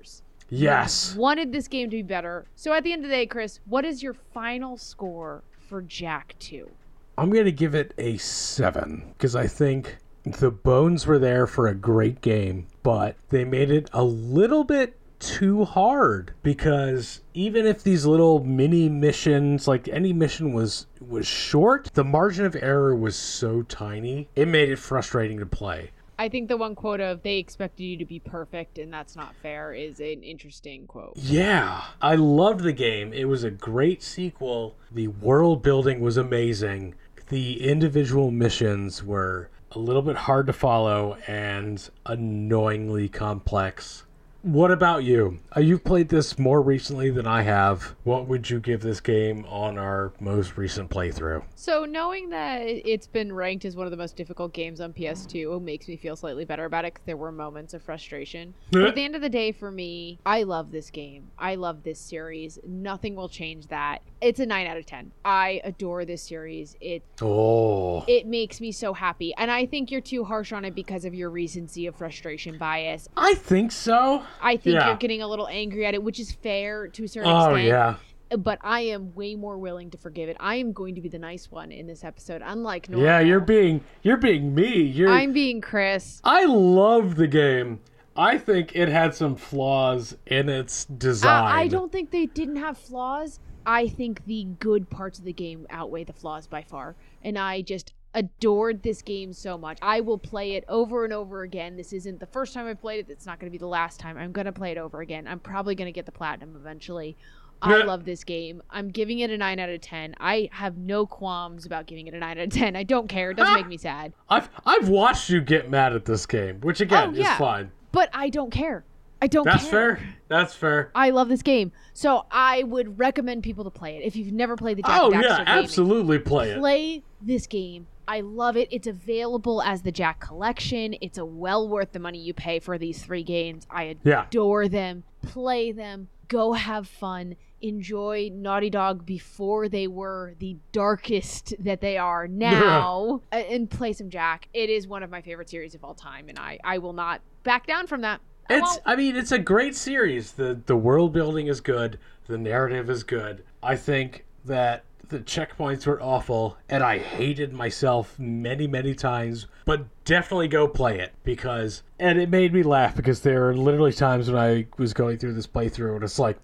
Yes. Wanted this game to be better. So at the end of the day, Chris, what is your final score for Jak 2? I'm going to give it a 7 because I think the bones were there for a great game, but they made it a little bit too hard because even if these little mini missions like any mission was was short the margin of error was so tiny it made it frustrating to play I think the one quote of they expected you to be perfect and that's not fair is an interesting quote. yeah i loved the game. It was a great sequel. The world building was amazing. The individual missions were a little bit hard to follow and annoyingly complex what about you? Uh, You've played this more recently than I have. What would you give this game on our most recent playthrough? So knowing that it's been ranked as one of the most difficult games on PS2 makes me feel slightly better about it because there were moments of frustration. But at the end of the day, for me, I love this game. I love this series. Nothing will change that. It's a nine out of ten. I adore this series. It Oh, it makes me so happy, and I think you're too harsh on it because of your recency of frustration bias. I think so. I think Yeah. you're getting a little angry at it, which is fair to a certain Oh, extent yeah. but I am way more willing to forgive it. I am going to be the nice one in this episode, unlike normal. Yeah, you're being you're being me. You're I'm being Chris. I love the game. I think it had some flaws in its design. I, I don't think they didn't have flaws. I think the good parts of the game outweigh the flaws by far, and I just adored this game so much. I will play it over and over again. This isn't the first time I've played it. It's not going to be the last time. I'm going to play it over again. I'm probably going to get the platinum eventually. I love this game. I'm giving it a 9 out of 10. I have no qualms about giving it a 9 out of 10. I don't care. It doesn't make me sad. I've I've watched you get mad at this game, which again Oh, yeah. is fine. But I don't care. I don't That's care. fair. That's fair. I love this game. So I would recommend people to play it. If you've never played the Jak Oh Daxter yeah, gaming, absolutely play it. play this game. I love it. It's available as the Jak Collection. It's a well worth the money you pay for these three games. I Yeah. adore them. Play them. Go have fun. Enjoy Naughty Dog before they were the darkest that they are now. Uh, and play some Jak. It is one of my favorite series of all time, and I, I will not back down from that. It's. I mean, it's a great series. The the world building is good, the narrative is good. I think that the checkpoints were awful and I hated myself many many times, but definitely go play it because and it made me laugh because there are literally times when I was going through this playthrough and it's like,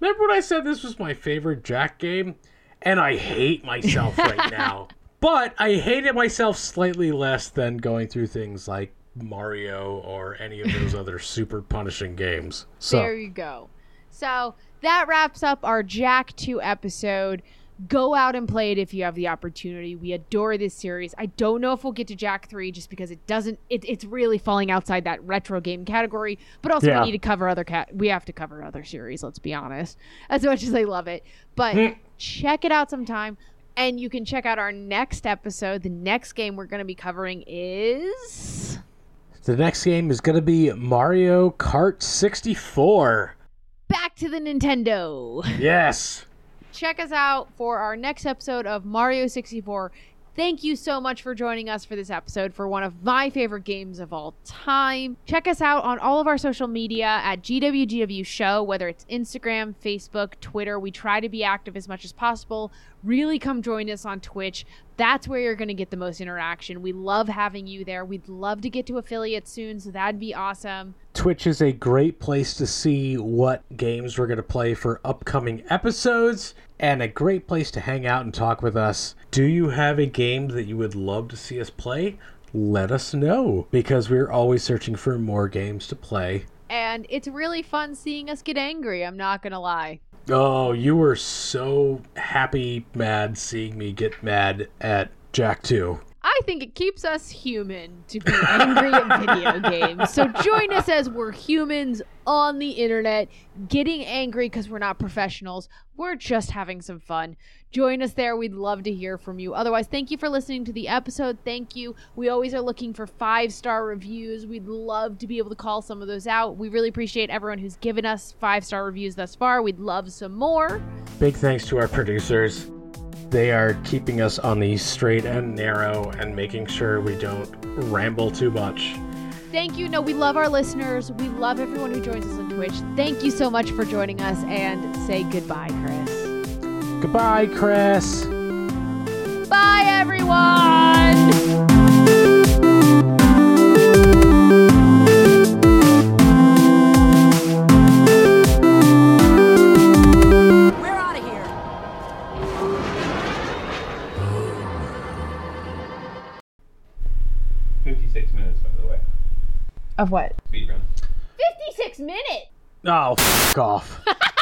remember when I said this was my favorite Jak game? And I hate myself right now. But I hated myself slightly less than going through things like Mario or any of those other super punishing games. So There you go. So that wraps up our Jak 2 episode. Go out and play it if you have the opportunity. We adore this series. I don't know if we'll get to Jak 3 just because it doesn't it, it's really falling outside that retro game category, but also Yeah. we need to cover other cat we have to cover other series, let's be honest. As much as I love it. But Hmm. check it out sometime. And you can check out our next episode. The next game we're going to be covering is the next game is going to be Mario Kart 64. Back to the Nintendo. Yes. check us out for our next episode of Mario 64. Thank you so much for joining us for this episode for one of my favorite games of all time. Check us out on all of our social media at GWGW Show, whether it's Instagram, Facebook, Twitter. We try to be active as much as possible. Really come join us on Twitch. That's where you're going to get the most interaction. We love having you there. We'd love to get to affiliates soon, so that'd be awesome. Twitch is a great place to see what games we're going to play for upcoming episodes and a great place to hang out and talk with us. Do you have a game that you would love to see us play? Let us know because we're always searching for more games to play. And it's really fun seeing us get angry, I'm not going to lie. Oh, you were so happy, mad seeing me get mad at Jak 2. I I think it keeps us human to be angry at video games. So join us as we're humans on the internet, getting angry because we're not professionals. We're just having some fun. Join us there. We'd love to hear from you. Otherwise, thank you for listening to the episode. Thank you. We always are looking for five star reviews. We'd love to be able to call some of those out. We really appreciate everyone who's given us five star reviews thus far. We'd love some more. Big thanks to our producers. They are keeping us on the straight and narrow and making sure we don't ramble too much. Thank you. No, we love our listeners. We love everyone who joins us on Twitch. Thank you so much for joining us and say goodbye, Chris. Goodbye, Chris. Bye, everyone. Of what? Speed run. 56 minutes. Oh, fuck off.